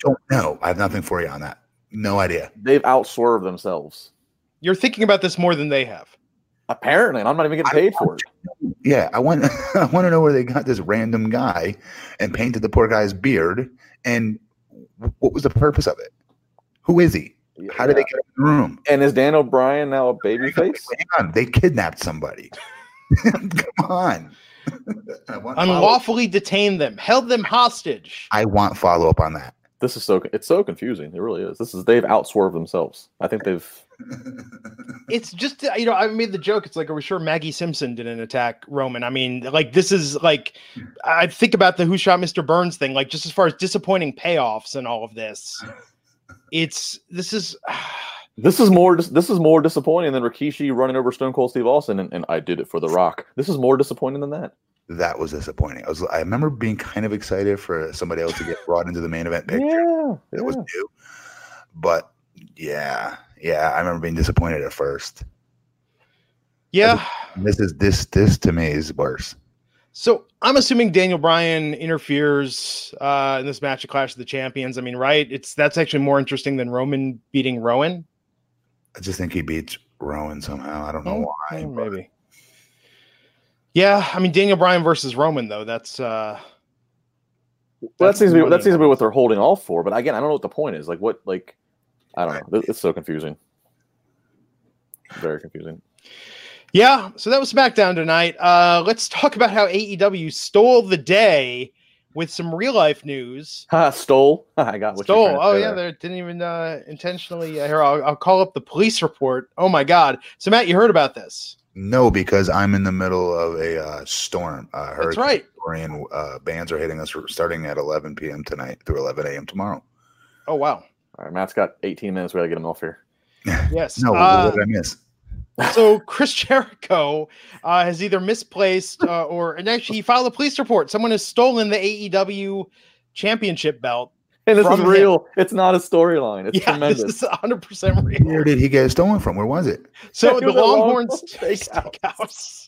Don't know. I have nothing for you on that. No idea. They've outswerved themselves. You're thinking about this more than they have. Apparently, and I'm not even getting paid for it. Yeah, I want I want to know where they got this random guy and painted the poor guy's beard and what was the purpose of it? Who is he? How did they get in the room? And is Daniel Bryan now a baby face? Hang on, they kidnapped somebody. Come on. Unlawfully detained them, held them hostage. I want follow up on that. This is so it's so confusing. It really is. This is they've outswerved themselves. I think they've. it's just you know I made the joke. It's like are we sure Maggie Simpson didn't attack Roman? I mean, like this is like I think about the Who Shot Mr. Burns thing. Like just as far as disappointing payoffs and all of this, it's this is. This is more. This is more disappointing than Rikishi running over Stone Cold Steve Austin, and, and I did it for The Rock. This is more disappointing than that that was disappointing. I was I remember being kind of excited for somebody else to get brought into the main event picture. Yeah, that yeah. was new. But yeah, yeah, I remember being disappointed at first. Yeah. This is this this to me is worse. So I'm assuming Daniel Bryan interferes uh, in this match of Clash of the Champions. I mean, right? It's that's actually more interesting than Roman beating Rowan. I just think he beats Rowan somehow. I don't know oh, why. Oh, maybe. Yeah, I mean Daniel Bryan versus Roman though. That's uh well, that seems to be that seems to be what they're holding off for. But again, I don't know what the point is. Like what like I don't know. It's so confusing. Very confusing. Yeah, so that was SmackDown tonight. Uh let's talk about how AEW stole the day with some real life news. Stole. I got what stole. Oh yeah, they didn't even uh, intentionally. Uh, here, I'll, I'll call up the police report. Oh my god. So Matt, you heard about this? No, because I'm in the middle of a uh, storm. Uh, That's right. Dorian uh, bands are hitting us starting at 11 p.m. tonight through 11 a.m. tomorrow. Oh wow! All right, Matt's got 18 minutes. We gotta get him off here. Yes. no, uh, what did I miss? So Chris Jericho uh, has either misplaced uh, or and actually he filed a police report. Someone has stolen the AEW championship belt and this is real. Him. It's not a storyline. It's yeah, tremendous. This is 100 percent real. Where did he get it stolen from? Where was it? So the Longhorns Longhorn Steakhouse.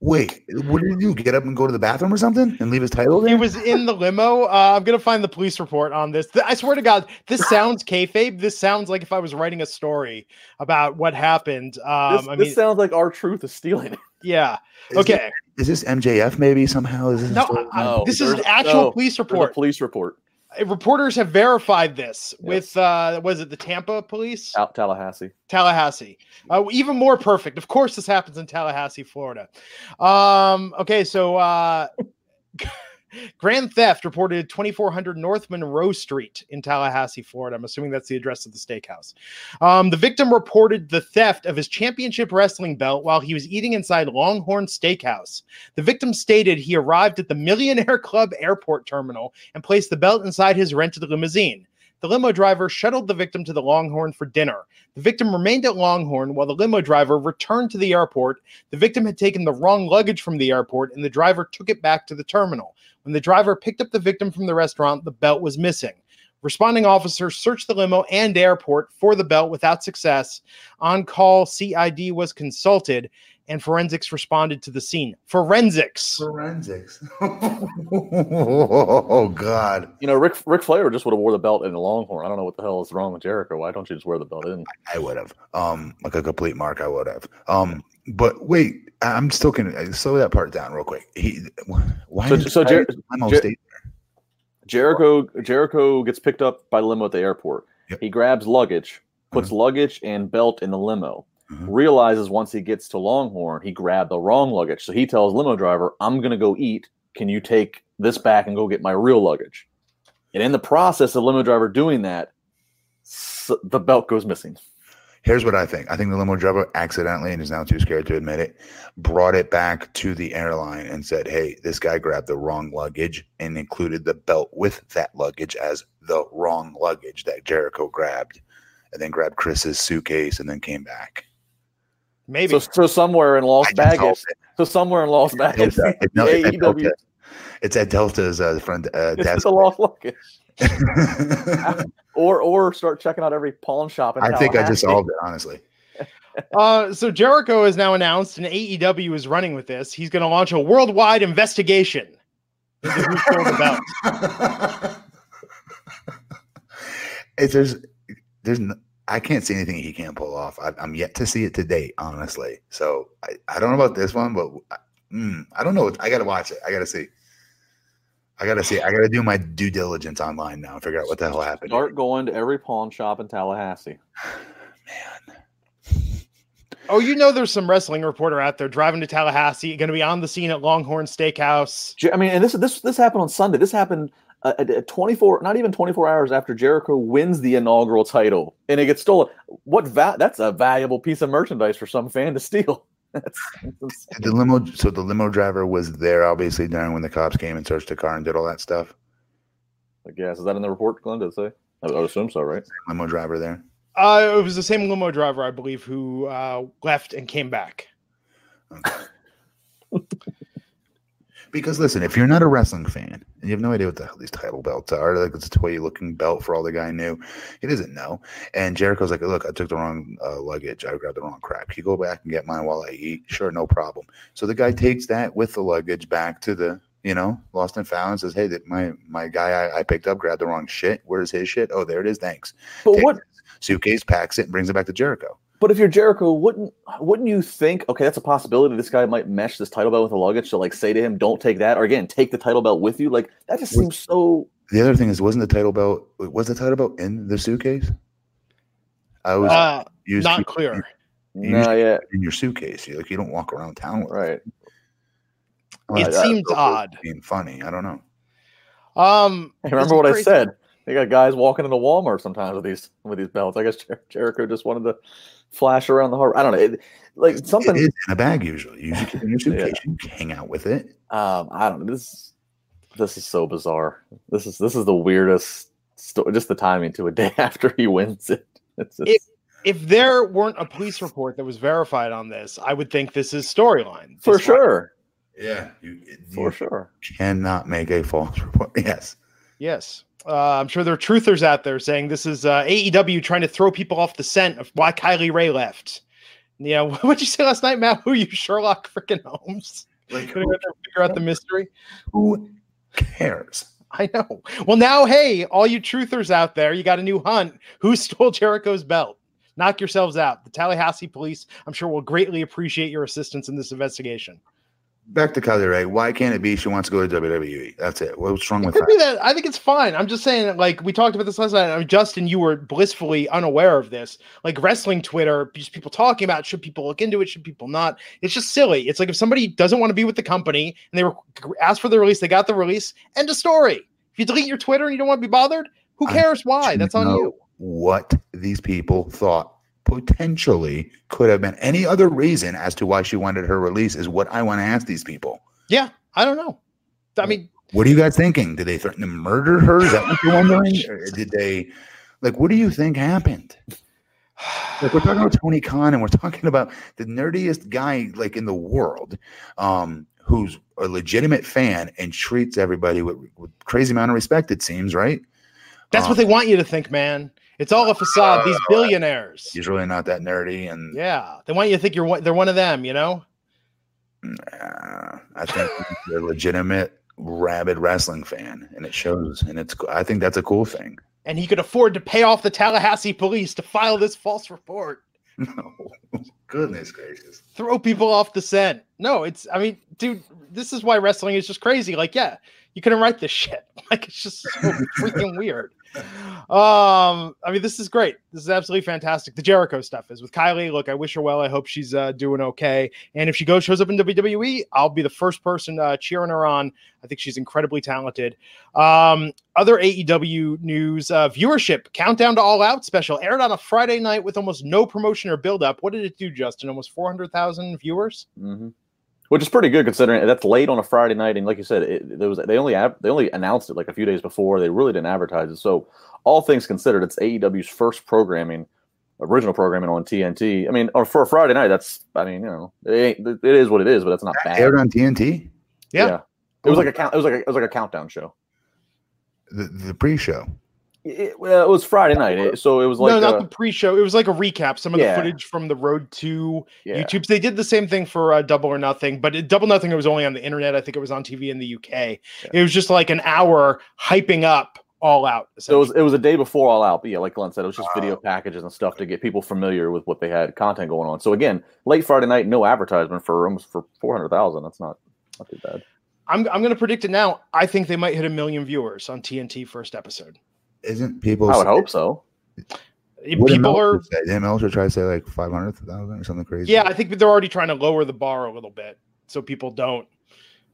Steakhouse. Wait, what did he do? Get up and go to the bathroom or something and leave his title there? He was in the limo. Uh, I'm gonna find the police report on this. I swear to God, this sounds kayfabe. This sounds like if I was writing a story about what happened. Um, this, I mean, this sounds like R-Truth is stealing it. Yeah. Is okay. This, is this MJF maybe somehow? Is this no, no, this is an actual no, police report. police report reporters have verified this with uh was it the Tampa police? Out Tallahassee. Tallahassee. Uh, even more perfect. Of course this happens in Tallahassee, Florida. Um okay, so uh Grand theft reported 2400 North Monroe Street in Tallahassee, Florida. I'm assuming that's the address of the steakhouse. Um, the victim reported the theft of his championship wrestling belt while he was eating inside Longhorn Steakhouse. The victim stated he arrived at the Millionaire Club airport terminal and placed the belt inside his rented limousine. The limo driver shuttled the victim to the Longhorn for dinner. The victim remained at Longhorn while the limo driver returned to the airport. The victim had taken the wrong luggage from the airport and the driver took it back to the terminal. When the driver picked up the victim from the restaurant, the belt was missing. Responding officers searched the limo and airport for the belt without success. On call, CID was consulted and forensics responded to the scene. Forensics. Forensics. oh God. You know, Rick Ric Flair just would have wore the belt in the Longhorn. I don't know what the hell is wrong with Jericho. Why don't you just wear the belt in? I would have. Um, like a complete mark, I would have. Um, but wait, I'm still gonna slow that part down real quick. He, why? So- so Jer- Jer- Jericho Jericho gets picked up by limo at the airport. Yep. He grabs luggage, puts luggage and belt in the limo. Mhm. Realizes once he gets to Longhorn, he grabbed the wrong luggage. So he tells limo driver, "I'm gonna go eat. Can you take this back and go get my real luggage?" And in the process of limo driver doing that, s- the belt goes missing. Here's what I think. I think the limo driver accidentally, and is now too scared to admit it, brought it back to the airline and said, "Hey, this guy grabbed the wrong luggage and included the belt with that luggage as the wrong luggage that Jericho grabbed, and then grabbed Chris's suitcase and then came back." Maybe. So, so somewhere in I lost just baggage. So somewhere in lost baggage, Delta. No, it's at AEW Delta. It's at Delta's uh, front uh, It's desk. the lost luggage. Or or start checking out every pawn shop. In I think I just solved it, honestly. Uh, so Jericho is now announced, and AEW is running with this. He's going to launch a worldwide investigation into who stole the belt. it's there's there's n- I can't see anything he can't pull off. I, I'm yet to see it to date, honestly. So I, I don't know about this one, but mm, I don't know. I got to watch it. I got to see. I got to see. I got to do my due diligence online now and figure out what the hell happened. Start going to every pawn shop in Tallahassee. Man. Oh, you know, there's some wrestling reporter out there driving to Tallahassee, going to be on the scene at Longhorn Steakhouse. I mean, and this this this happened on Sunday. This happened uh, at, at 24, not even 24 hours after Jericho wins the inaugural title, and it gets stolen. What va- That's a valuable piece of merchandise for some fan to steal. That's, that's. The limo. So the limo driver was there, obviously, during when the cops came and searched the car and did all that stuff. I guess is that in the report, Glenn? Did it say? I I would assume so, right? Limo driver there. Uh, it was the same limo driver, I believe, who uh, left and came back. Because listen, if you're not a wrestling fan and you have no idea what the hell these title belts are, like it's a toy looking belt for all the guy knew, he doesn't know. And Jericho's like, look, I took the wrong uh, luggage. I grabbed the wrong crap. Can you go back and get mine while I eat? Sure, no problem. So the guy takes that with the luggage back to the, you know, lost and found and says, hey, that my my guy I, I picked up grabbed the wrong shit. Where's his shit? Oh, there it is. Thanks. But Takes what? suitcase, packs it, and brings it back to Jericho. But if you're Jericho, wouldn't wouldn't you think? Okay, that's a possibility. This guy might mesh this title belt with a luggage. to like, say to him, "Don't take that," or again, take the title belt with you. Like that just Was- seems so. The other thing is, wasn't the title belt was the title belt in the suitcase? I was Uh, used not to- clear. No, yeah, in your suitcase. You like you don't walk around town with right. Well, It I- I seems don't know if odd. Being funny, I don't know. Um, Hey, remember what I said? They got guys walking into Walmart sometimes with these with these belts. I guess Jer- Jericho just wanted to flash around the harbor. I don't know. It, like something. It is in a bag usually. You usually keep it in your Yeah. You can hang out with it. Um, I don't know. This this is so bizarre. This is this is the weirdest story. Just the timing to a day after he wins it. It's just, It- If there weren't a police report that was verified on this, I would think this is storyline. for This one- sure. Yeah, you, For sure. cannot make a false report. Yes, Yes. Uh, I'm sure there are truthers out there saying this is uh, AEW trying to throw people off the scent of why Kylie Rae left. You know, what'd you say last night, Matt? Who are you, Sherlock freaking Holmes? like Couldn't go there and figure out the mystery. who cares? I know. Well, now, hey, all you truthers out there, you got a new hunt. Who stole Jericho's belt? Knock yourselves out. The Tallahassee police, I'm sure, will greatly appreciate your assistance in this investigation. Back to Kylie Rae. Why can't it be she wants to go to WWE? That's it. What's wrong It with could that? be that. I think it's fine. I'm just saying, that, like we talked about this last night. I mean, Justin, you were blissfully unaware of this. Like wrestling Twitter, just people talking about should people look into it, should people not? It's just silly. It's like if somebody doesn't want to be with the company and they were asked for the release, they got the release. End of story. If you delete your Twitter and you don't want to be bothered, who I cares why? That's on you. What these people thought potentially could have been any other reason as to why she wanted her release is what I want to ask these people. Yeah, I don't know. I mean, What are you guys thinking? Did they threaten to murder her? Is that what you're wondering? Or did they, like, what do you think happened? Like, we're talking about Tony Khan and we're talking about the nerdiest guy, like, in the world, um, who's a legitimate fan and treats everybody with, with crazy amount of respect, it seems, right? That's what Um, they want you to think, man. It's all a facade. These Uh, billionaires. He's really not that nerdy, and Yeah, they want you to think you're one, they're one of them. You know. uh, I think he's a legitimate rabid wrestling fan, and it shows. And it's I think that's a cool thing. And he could afford to pay off the Tallahassee police to file this false report. No, goodness gracious. throw people off the scent. No, it's I mean, dude, this is why wrestling is just crazy. Like, yeah, you couldn't write this shit. Like it's just so freaking weird. Um, I mean, this is great. This is absolutely fantastic. The Jericho stuff is with Kylie. Look, I wish her well. I hope she's uh, doing okay. And if she goes shows up in WWE, I'll be the first person uh, cheering her on. I think she's incredibly talented. Um, other AEW news: uh, viewership countdown to All Out special aired on a Friday night with almost no promotion or build up. What did it do, Justin? Almost four hundred thousand viewers. hmm Which is pretty good considering that's late on a Friday night, and like you said, it, there was they only they only announced it like a few days before. They really didn't advertise it. So all things considered, it's AEW's first programming, original programming on TNT. I mean, or for a Friday night, that's I mean, you know, it it is what it is, but that's not bad. Aired on TNT. Yeah. It was like a count. It was like a, it was like a countdown show. The, the pre-show. It, well, it was Friday night, it- so it was like no, not uh, the pre-show. It was like a recap. Some of Yeah. the footage from the road to yeah. YouTube's. They did the same thing for uh, Double or Nothing, but it, Double Nothing it was only on the internet. I think it was on TV in the UK. It was just like an hour hyping up all out. So it was it was a day before All Out, but yeah, like Glenn said, it was just video packages and stuff to get people familiar with what they had content going on. So again, late Friday night, no advertisement for almost for four hundred thousand. That's not not too bad. I'm I'm going to predict it now. I think they might hit a million viewers on TNT first episode. Isn't people? I would hope so. What did People are Meltzer say? Didn't Meltzer try to say like five hundred thousand or something crazy? yeah. I think they're already trying to lower the bar a little bit so people don't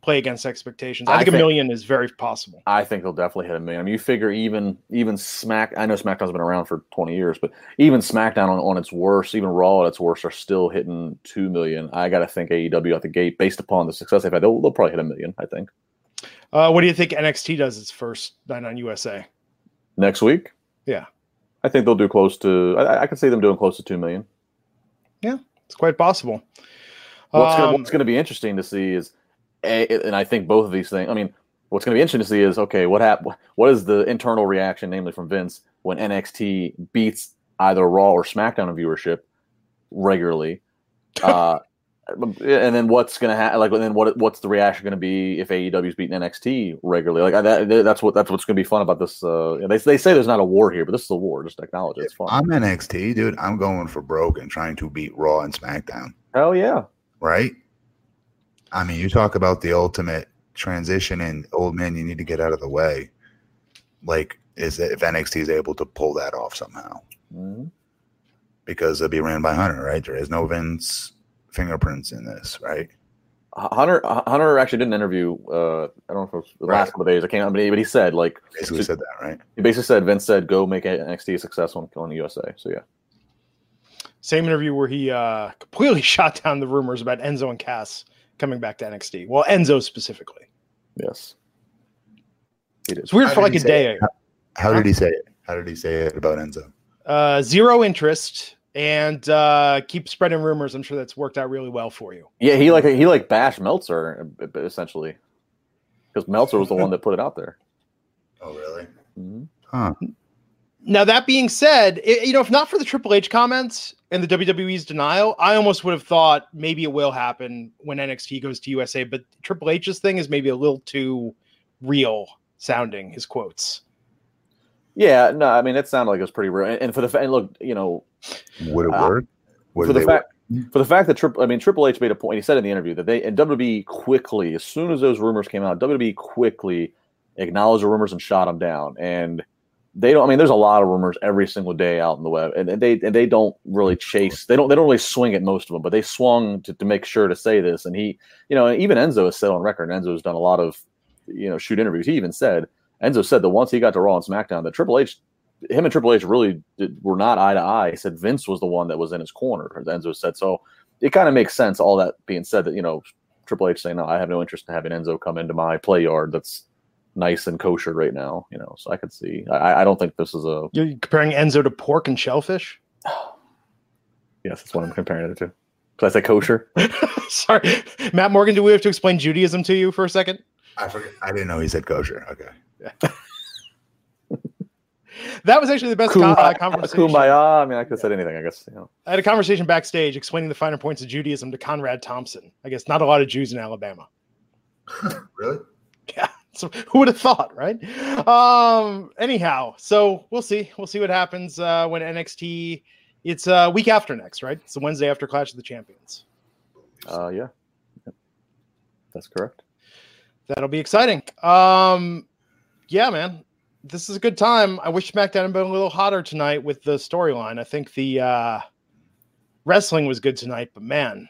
play against expectations. I, I think a million is very possible. I think they'll definitely hit a million. I mean, you figure even even Smack. I know SmackDown's been around for twenty years, but even SmackDown on, on its worst, even Raw at its worst, are still hitting two million. I got to think AEW at the gate, based upon the success they've had, they'll, they'll probably hit a million. I think Uh, what do you think NXT does its first night on USA? Next week. Yeah. I think they'll do close to. I, I could see them doing close to two million. Yeah, It's quite possible. What's Um, going to be interesting to see is, a, and I think both of these things. I mean, what's going to be interesting to see is okay, what hap- What is the internal reaction, namely from Vince, when NXT beats either Raw or SmackDown in viewership regularly? Uh, and then what's going to happen? Like, and then what? What's the reaction going to be if AEW's beating NXT regularly? Like, I, that, that's what that's what's going to be fun about this. Uh, they they say there's not a war here, but this is a war. Just acknowledge it. It's fun. I'm NXT, dude. I'm going for broke and trying to beat Raw and SmackDown. Hell yeah. Right? I mean, you talk about the ultimate transition and old man. You need to get out of the way. Like, is if NXT is able to pull that off somehow, Mhm. because it'll be ran by Hunter, right? There is no Vince fingerprints in this, right? Hunter Hunter actually did an interview. Uh, I don't know if it was the Right. last couple of days. I can't, but he, but he said like Basically said that, right? he basically said Vince said go make NXT a success on on the USA. So yeah, Same interview where he uh, completely shot down the rumors about Enzo and Cass coming back to NXT. Well, Enzo specifically. yes, it is. It's weird How for like he a say day. How did he say it? How did he say it about Enzo? Uh, zero interest and uh, keep spreading rumors. I'm sure that's worked out really well for you. Yeah, he like he like bashed Meltzer essentially because Meltzer was the one that put it out there. Oh, really? Mhm. Huh? Now that being said, i you know, if not for the Triple H comments and the WWE's denial, I almost would have thought maybe it will happen when NXT goes to USA. But Triple H's thing is maybe a little too real sounding. His quotes. Yeah, no, I mean it sounded like it was pretty real. And, and for the fa- and look, you know, Would it Uh, work? Would for the fact work? for the fact that Triple, I mean Triple H made a point. He said in the interview that they and WWE quickly, as soon as those rumors came out, WWE quickly acknowledged the rumors and shot them down. And they don't. I mean, there's a lot of rumors every single day out in the web, and, and they and they don't really chase. They don't. They don't really swing at most of them, but they swung to, to make sure to say this. And he, you know, even Enzo has said on record. And Enzo's done a lot of, you know, shoot interviews. He even said Enzo said that once he got to Raw and SmackDown, that Triple H him and Triple H really did, were not eye to eye. He said Vince was the one that was in his corner. As Enzo said, so it kind of makes sense. All that being said, that you know Triple H saying, "No, I have no interest in having Enzo come into my play yard. That's nice and kosher right now." You know, so I could see. I, I don't think this is a You're comparing Enzo to pork and shellfish. yes. That's what I'm comparing it to. Did I say kosher? Sorry, Matt Morgan. Do we have to explain Judaism to you for a second? I forget. I didn't know he said kosher. Okay. that was actually the best con- uh, conversation. Kumbaya. I mean, I could have said anything. I guess. You know. I had a conversation backstage explaining the finer points of Judaism to Conrad Thompson. I guess not a lot of Jews in Alabama. really? Yeah. So who would have thought, right? Um. Anyhow, so we'll see. We'll see what happens uh, when NXT. It's a uh, week after next, right? It's the Wednesday after Clash of the Champions. Uh, yeah, that's correct. That'll be exciting. Um, yeah, man, this is a good time. I wish SmackDown had been a little hotter tonight with the storyline. I think the uh, wrestling was good tonight, but man,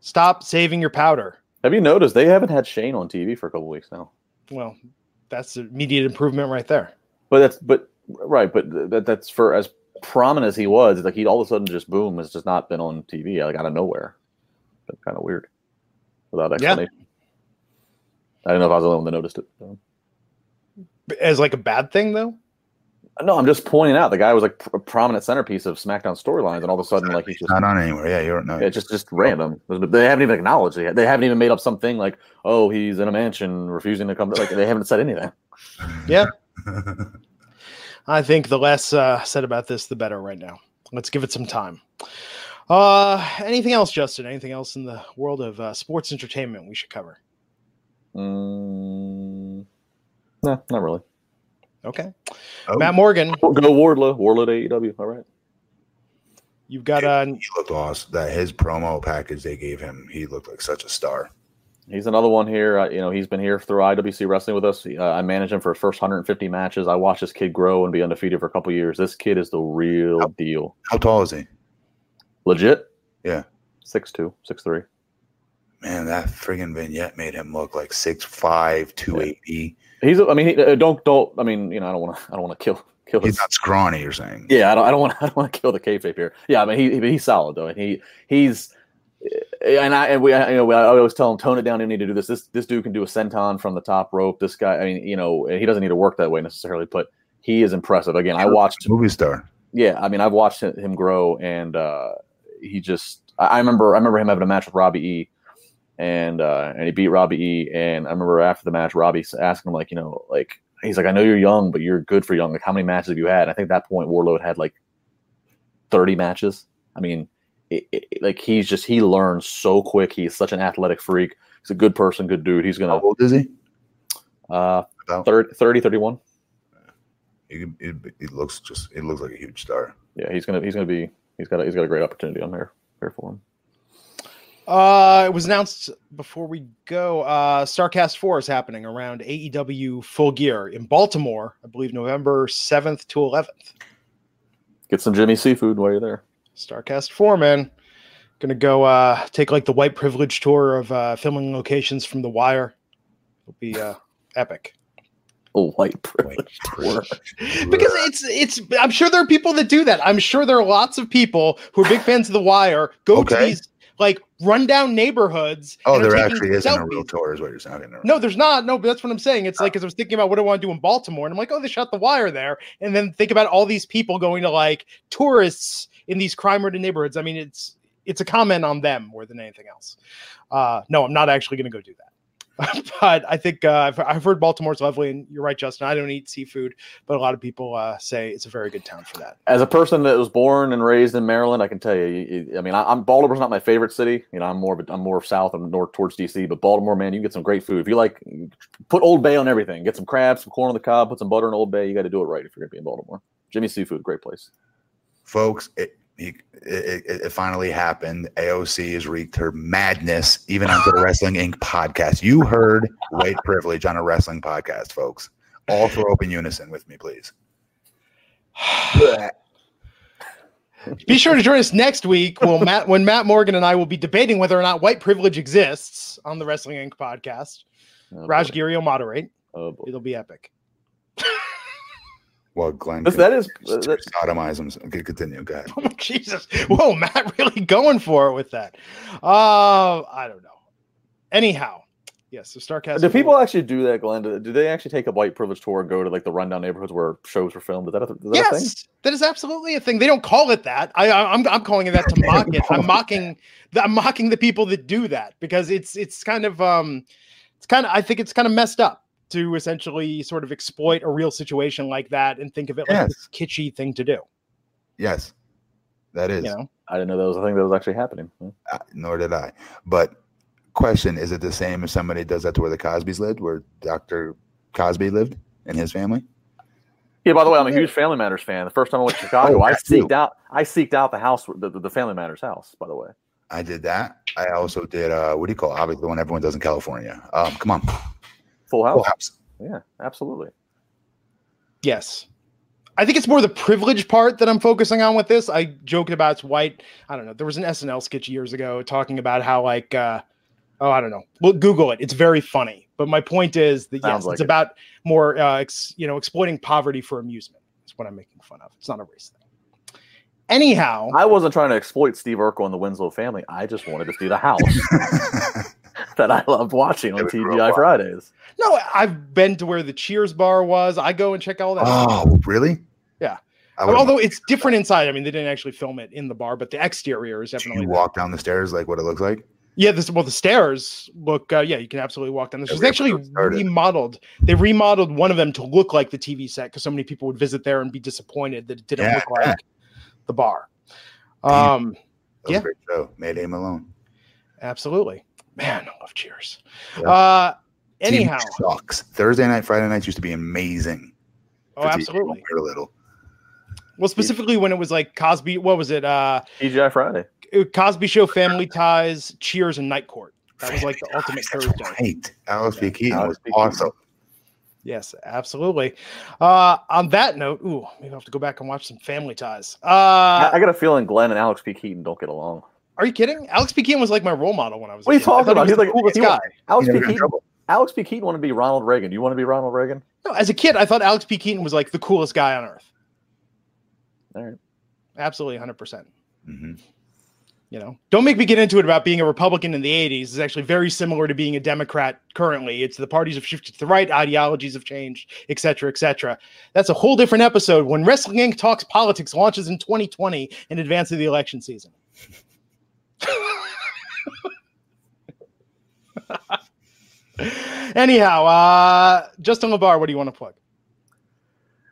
stop saving your powder. Have you noticed they haven't had Shane on TV for a couple weeks now? Well, that's immediate improvement right there. But that's but right, but that that's for as prominent as he was, like he all of a sudden just boom has just not been on TV like out of nowhere. That's kind of weird without explanation. Yeah. I don't know if I was the only one that noticed it. So. As like a bad thing, though. No, I'm just pointing out the guy was like a prominent centerpiece of SmackDown storylines, and all of a sudden, like he's just not on anywhere. Yeah, you're no. Yeah, just just random. They haven't even acknowledged it. They haven't even made up something like, "Oh, he's in a mansion, refusing to come." Like they haven't said anything. Yeah. I think the less uh, said about this, the better. Right now, let's give it some time. Uh, anything else, Justin? Anything else in the world of uh, sports entertainment we should cover? Mm, no, not really. Okay. Oh. Matt Morgan. Go Wardlow. Wardlow to AEW. All right. You've got a. He looked awesome. That his promo package they gave him, he looked like such a star. He's another one here. Uh, you know, he's been here through IWC Wrestling with us. Uh, I managed him for his first 150 matches. I watched this kid grow and be undefeated for a couple years. This kid is the real how, deal. How tall is he? Legit? Yeah. Six two, six three. Man, that friggin' vignette made him look like six five, two eighty. He's. I mean, he, uh, don't don't. I mean, you know, I don't want to. I don't want to kill kill. He's his, not scrawny. You're saying? Yeah, I don't. I don't want. I don't want to kill the kayfabe here. Yeah, I mean, he, he he's solid though, and he he's. And I and we you know I always tell him tone it down. You need to do this. This this dude can do a senton from the top rope. This guy, I mean, you know, he doesn't need to work that way necessarily, but he is impressive. Again, I watched movie star. Yeah, I mean, I've watched him grow, and uh, he just. I remember I remember him having a match with Robbie E and uh, and he beat Robbie E. And I remember after the match, Robbie asking him like, you know, like he's like, I know you're young, but you're good for young. Like, how many matches have you had? And I think at that point Wardlow had like thirty matches. I mean, it, it, like he's just he learns so quick. He's such an athletic freak. He's a good person, good dude. He's gonna. How old is he? Uh, About 30, 30 31. It, it, it looks just it looks like a huge star. Yeah, he's gonna he's gonna be he's got a, he's got a great opportunity on there here for him. Uh, it was announced before we go. Uh, Starcast 4 is happening around AEW Full Gear in Baltimore, I believe November 7th to 11th. Get some Jimmy Seafood while you're there. Starcast 4, man. Gonna go uh, take like the white privilege tour of uh, filming locations from The Wire. It'll be uh, epic. Oh, white privilege tour. because it's it's. I'm sure there are people that do that. I'm sure there are lots of people who are big fans of The Wire. Go okay. to these like rundown neighborhoods. Oh, there actually isn't selfies. a real tour, is what you're saying. No, there's not. No, but that's what I'm saying. It's oh. like because I was thinking about what I want to do in Baltimore, and I'm like, oh, they shot the wire there, and then think about all these people going to like tourists in these crime-ridden neighborhoods. I mean, it's it's a comment on them more than anything else. Uh, no, I'm not actually going to go do that. but I think uh, I've, I've, heard Baltimore's lovely, and you're right, Justin. I don't eat seafood, but a lot of people uh, say it's a very good town for that. As a person that was born and raised in Maryland, I can tell you. you I mean, I, am Baltimore's not my favorite city. You know, I'm more I'm more south and north towards DC. But Baltimore, man, you get some great food. If you like, put Old Bay on everything. Get some crabs, some corn on the cob, put some butter on Old Bay. You got to do it right if you're gonna be in Baltimore. Jimmy Seafood, great place. Folks, it, he, it, it, finally happened. AOC has wreaked her madness even onto the Wrestling Inc. podcast. You heard white privilege on a wrestling podcast, folks. All throw up in unison with me, please. be sure to join us next week when Matt, when Matt Morgan and I will be debating whether or not white privilege exists on the Wrestling Inc. podcast. Oh, Raj Giri will moderate. Oh, It'll be epic. Well, Glenn, that is uh, that, sodomize him. Okay, continue. Go ahead. Oh, Jesus. Whoa, Matt, really going for it with that. Uh, I don't know. Anyhow, yes. So Starcast. Do people actually do that, Glenn? Do, do they actually take a white privilege tour and go to like the rundown neighborhoods where shows were filmed? Is that a, is that yes, a thing? that is absolutely a thing. They don't call it that. I, I'm I'm calling it that to mock it. I'm mocking. The, I'm mocking the people that do that because it's it's kind of um, it's kind of I think it's kind of messed up to essentially sort of exploit a real situation like that and think of it like Yes. this kitschy thing to do. Yes, that is. You know, I didn't know that was a thing that was actually happening. Uh, nor did I. But question: Is it the same if somebody does that to where the Cosbys lived, where Dr. Cosby lived and his family? Yeah. By the way, I'm a huge Family Matters fan. The first time I went to Chicago, Oh, I that too. seeked out I seeked out the house, the, the Family Matters house. By the way, I did that. I also did. Uh, what do you call? It? Obviously, the one everyone does in California. Um, come on, Full House. Full House. Yeah, absolutely. yes. I think it's more the privilege part that I'm focusing on with this. I joked about it's white. I don't know. There was an SNL sketch years ago talking about how like uh oh I don't know. Well, Google it. It's very funny. But my point is that Sounds yes, like it's it. about more uh ex, you know exploiting poverty for amusement. That's what I'm making fun of. It's not a race thing. Anyhow, I wasn't trying to exploit Steve Urkel and the Winslow family. I just wanted to see the house that I loved watching on It TGI. Fridays. no, I've been to where the Cheers bar was. I go and check all that. oh, really? Yeah. I would've- Although it's different inside. I mean, they didn't actually film it in the bar, but the exterior is do definitely you walk down the stairs like what it looks like? Yeah, this well the stairs look uh, yeah, you can absolutely walk down the Yeah, stairs. we They actually go start it. remodeled. They remodeled one of them to look like the TV set because so many people would visit there and be disappointed that it didn't Yeah, look like the bar. Damn. Um That was Yeah. a great show. Mayday Malone. absolutely. Man, I love cheers. Yeah. Uh TV anyhow, sucks. Thursday night, Friday nights used to be amazing. oh for TV when absolutely. we were little. Well, specifically when it was like Cosby, what was it? Uh TGI Friday. Cosby Show, Family Ties, Cheers, and Night Court. That was like the Family ultimate Ties, Thursday. That's right. Alex P. Yeah, Keaton Alex was P. Awesome. Yes, absolutely. Uh, on that note, ooh, maybe I'll have to go back and watch some Family Ties. Uh, I, I got a feeling Glenn and Alex P. Keaton don't get along. Are you kidding? Alex P. Keaton was like my role model when I was. What are you talking about? He He's the like- coolest he guy. Alex He P. never Keaton. Alex P. Keaton wanted to be Ronald Reagan. You want to be Ronald Reagan? No, as a kid, I thought Alex P. Keaton was like the coolest guy on earth. All right. Absolutely, hundred percent. Mhm. You know, don't make me get into it about being a Republican in the '80s. It's actually very similar to being a Democrat currently. It's the parties have shifted to the right, ideologies have changed, et cetera, et cetera. That's a whole different episode when Wrestling Inc. Talks Politics launches in 2020 in advance of the election season. Anyhow, uh, Justin LaBar, what do you want to plug?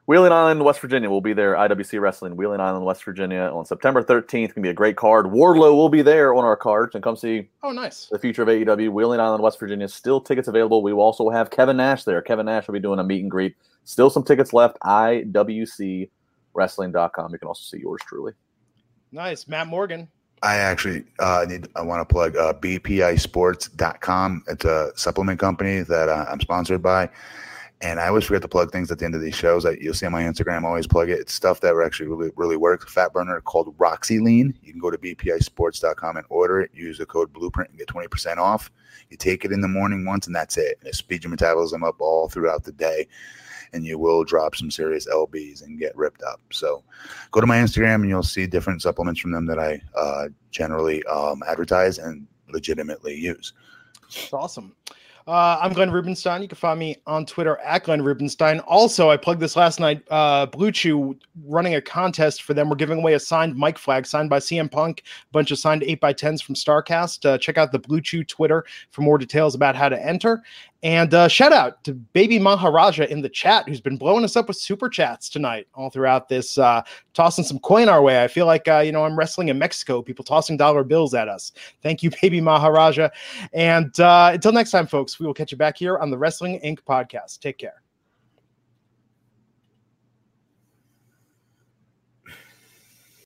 Wheeling Island, West Virginia. We'll be there. IWC Wrestling, Wheeling Island, West Virginia, on September 13th. It's Gonna be a great card. Wardlow will be there on our cards, and come see Oh, nice. the future of AEW. Wheeling Island, West Virginia. Still tickets available. We will also have Kevin Nash there. Kevin Nash will be doing a meet and greet. Still some tickets left. IWCWrestling.com. You can also see yours truly. Nice. Matt Morgan. I actually uh, need. I want to plug uh, BPISports.com. It's a supplement company that uh, I'm sponsored by, and I always forget to plug things at the end of these shows. That you'll see on my Instagram. I always plug it. It's stuff that actually really really works. Fat burner called Roxy Lean. You can go to BPISports.com and order it. Use the code Blueprint and get twenty percent off. You take it in the morning once, and that's it. And it speeds your metabolism up all throughout the day. And you will drop some serious lbs and get ripped up. So, go to my Instagram and you'll see different supplements from them that I uh, generally um, advertise and legitimately use. Awesome. Uh, I'm Glenn Rubenstein. You can find me on Twitter at Glenn Rubenstein. Also, I plugged this last night. Uh, Blue Chew running a contest for them. We're giving away a signed mic flag signed by CM Punk, a bunch of signed 8x10s from StarCast. Uh, check out the Blue Chew Twitter for more details about how to enter. And uh, shout out to Baby Maharaja in the chat, who's been blowing us up with super chats tonight, all throughout this, uh, tossing some coin our way. I feel like, uh, you know, I'm wrestling in Mexico, people tossing dollar bills at us. Thank you, Baby Maharaja. And uh, until next time, folks, we will catch you back here on the Wrestling Inc. podcast. Take care.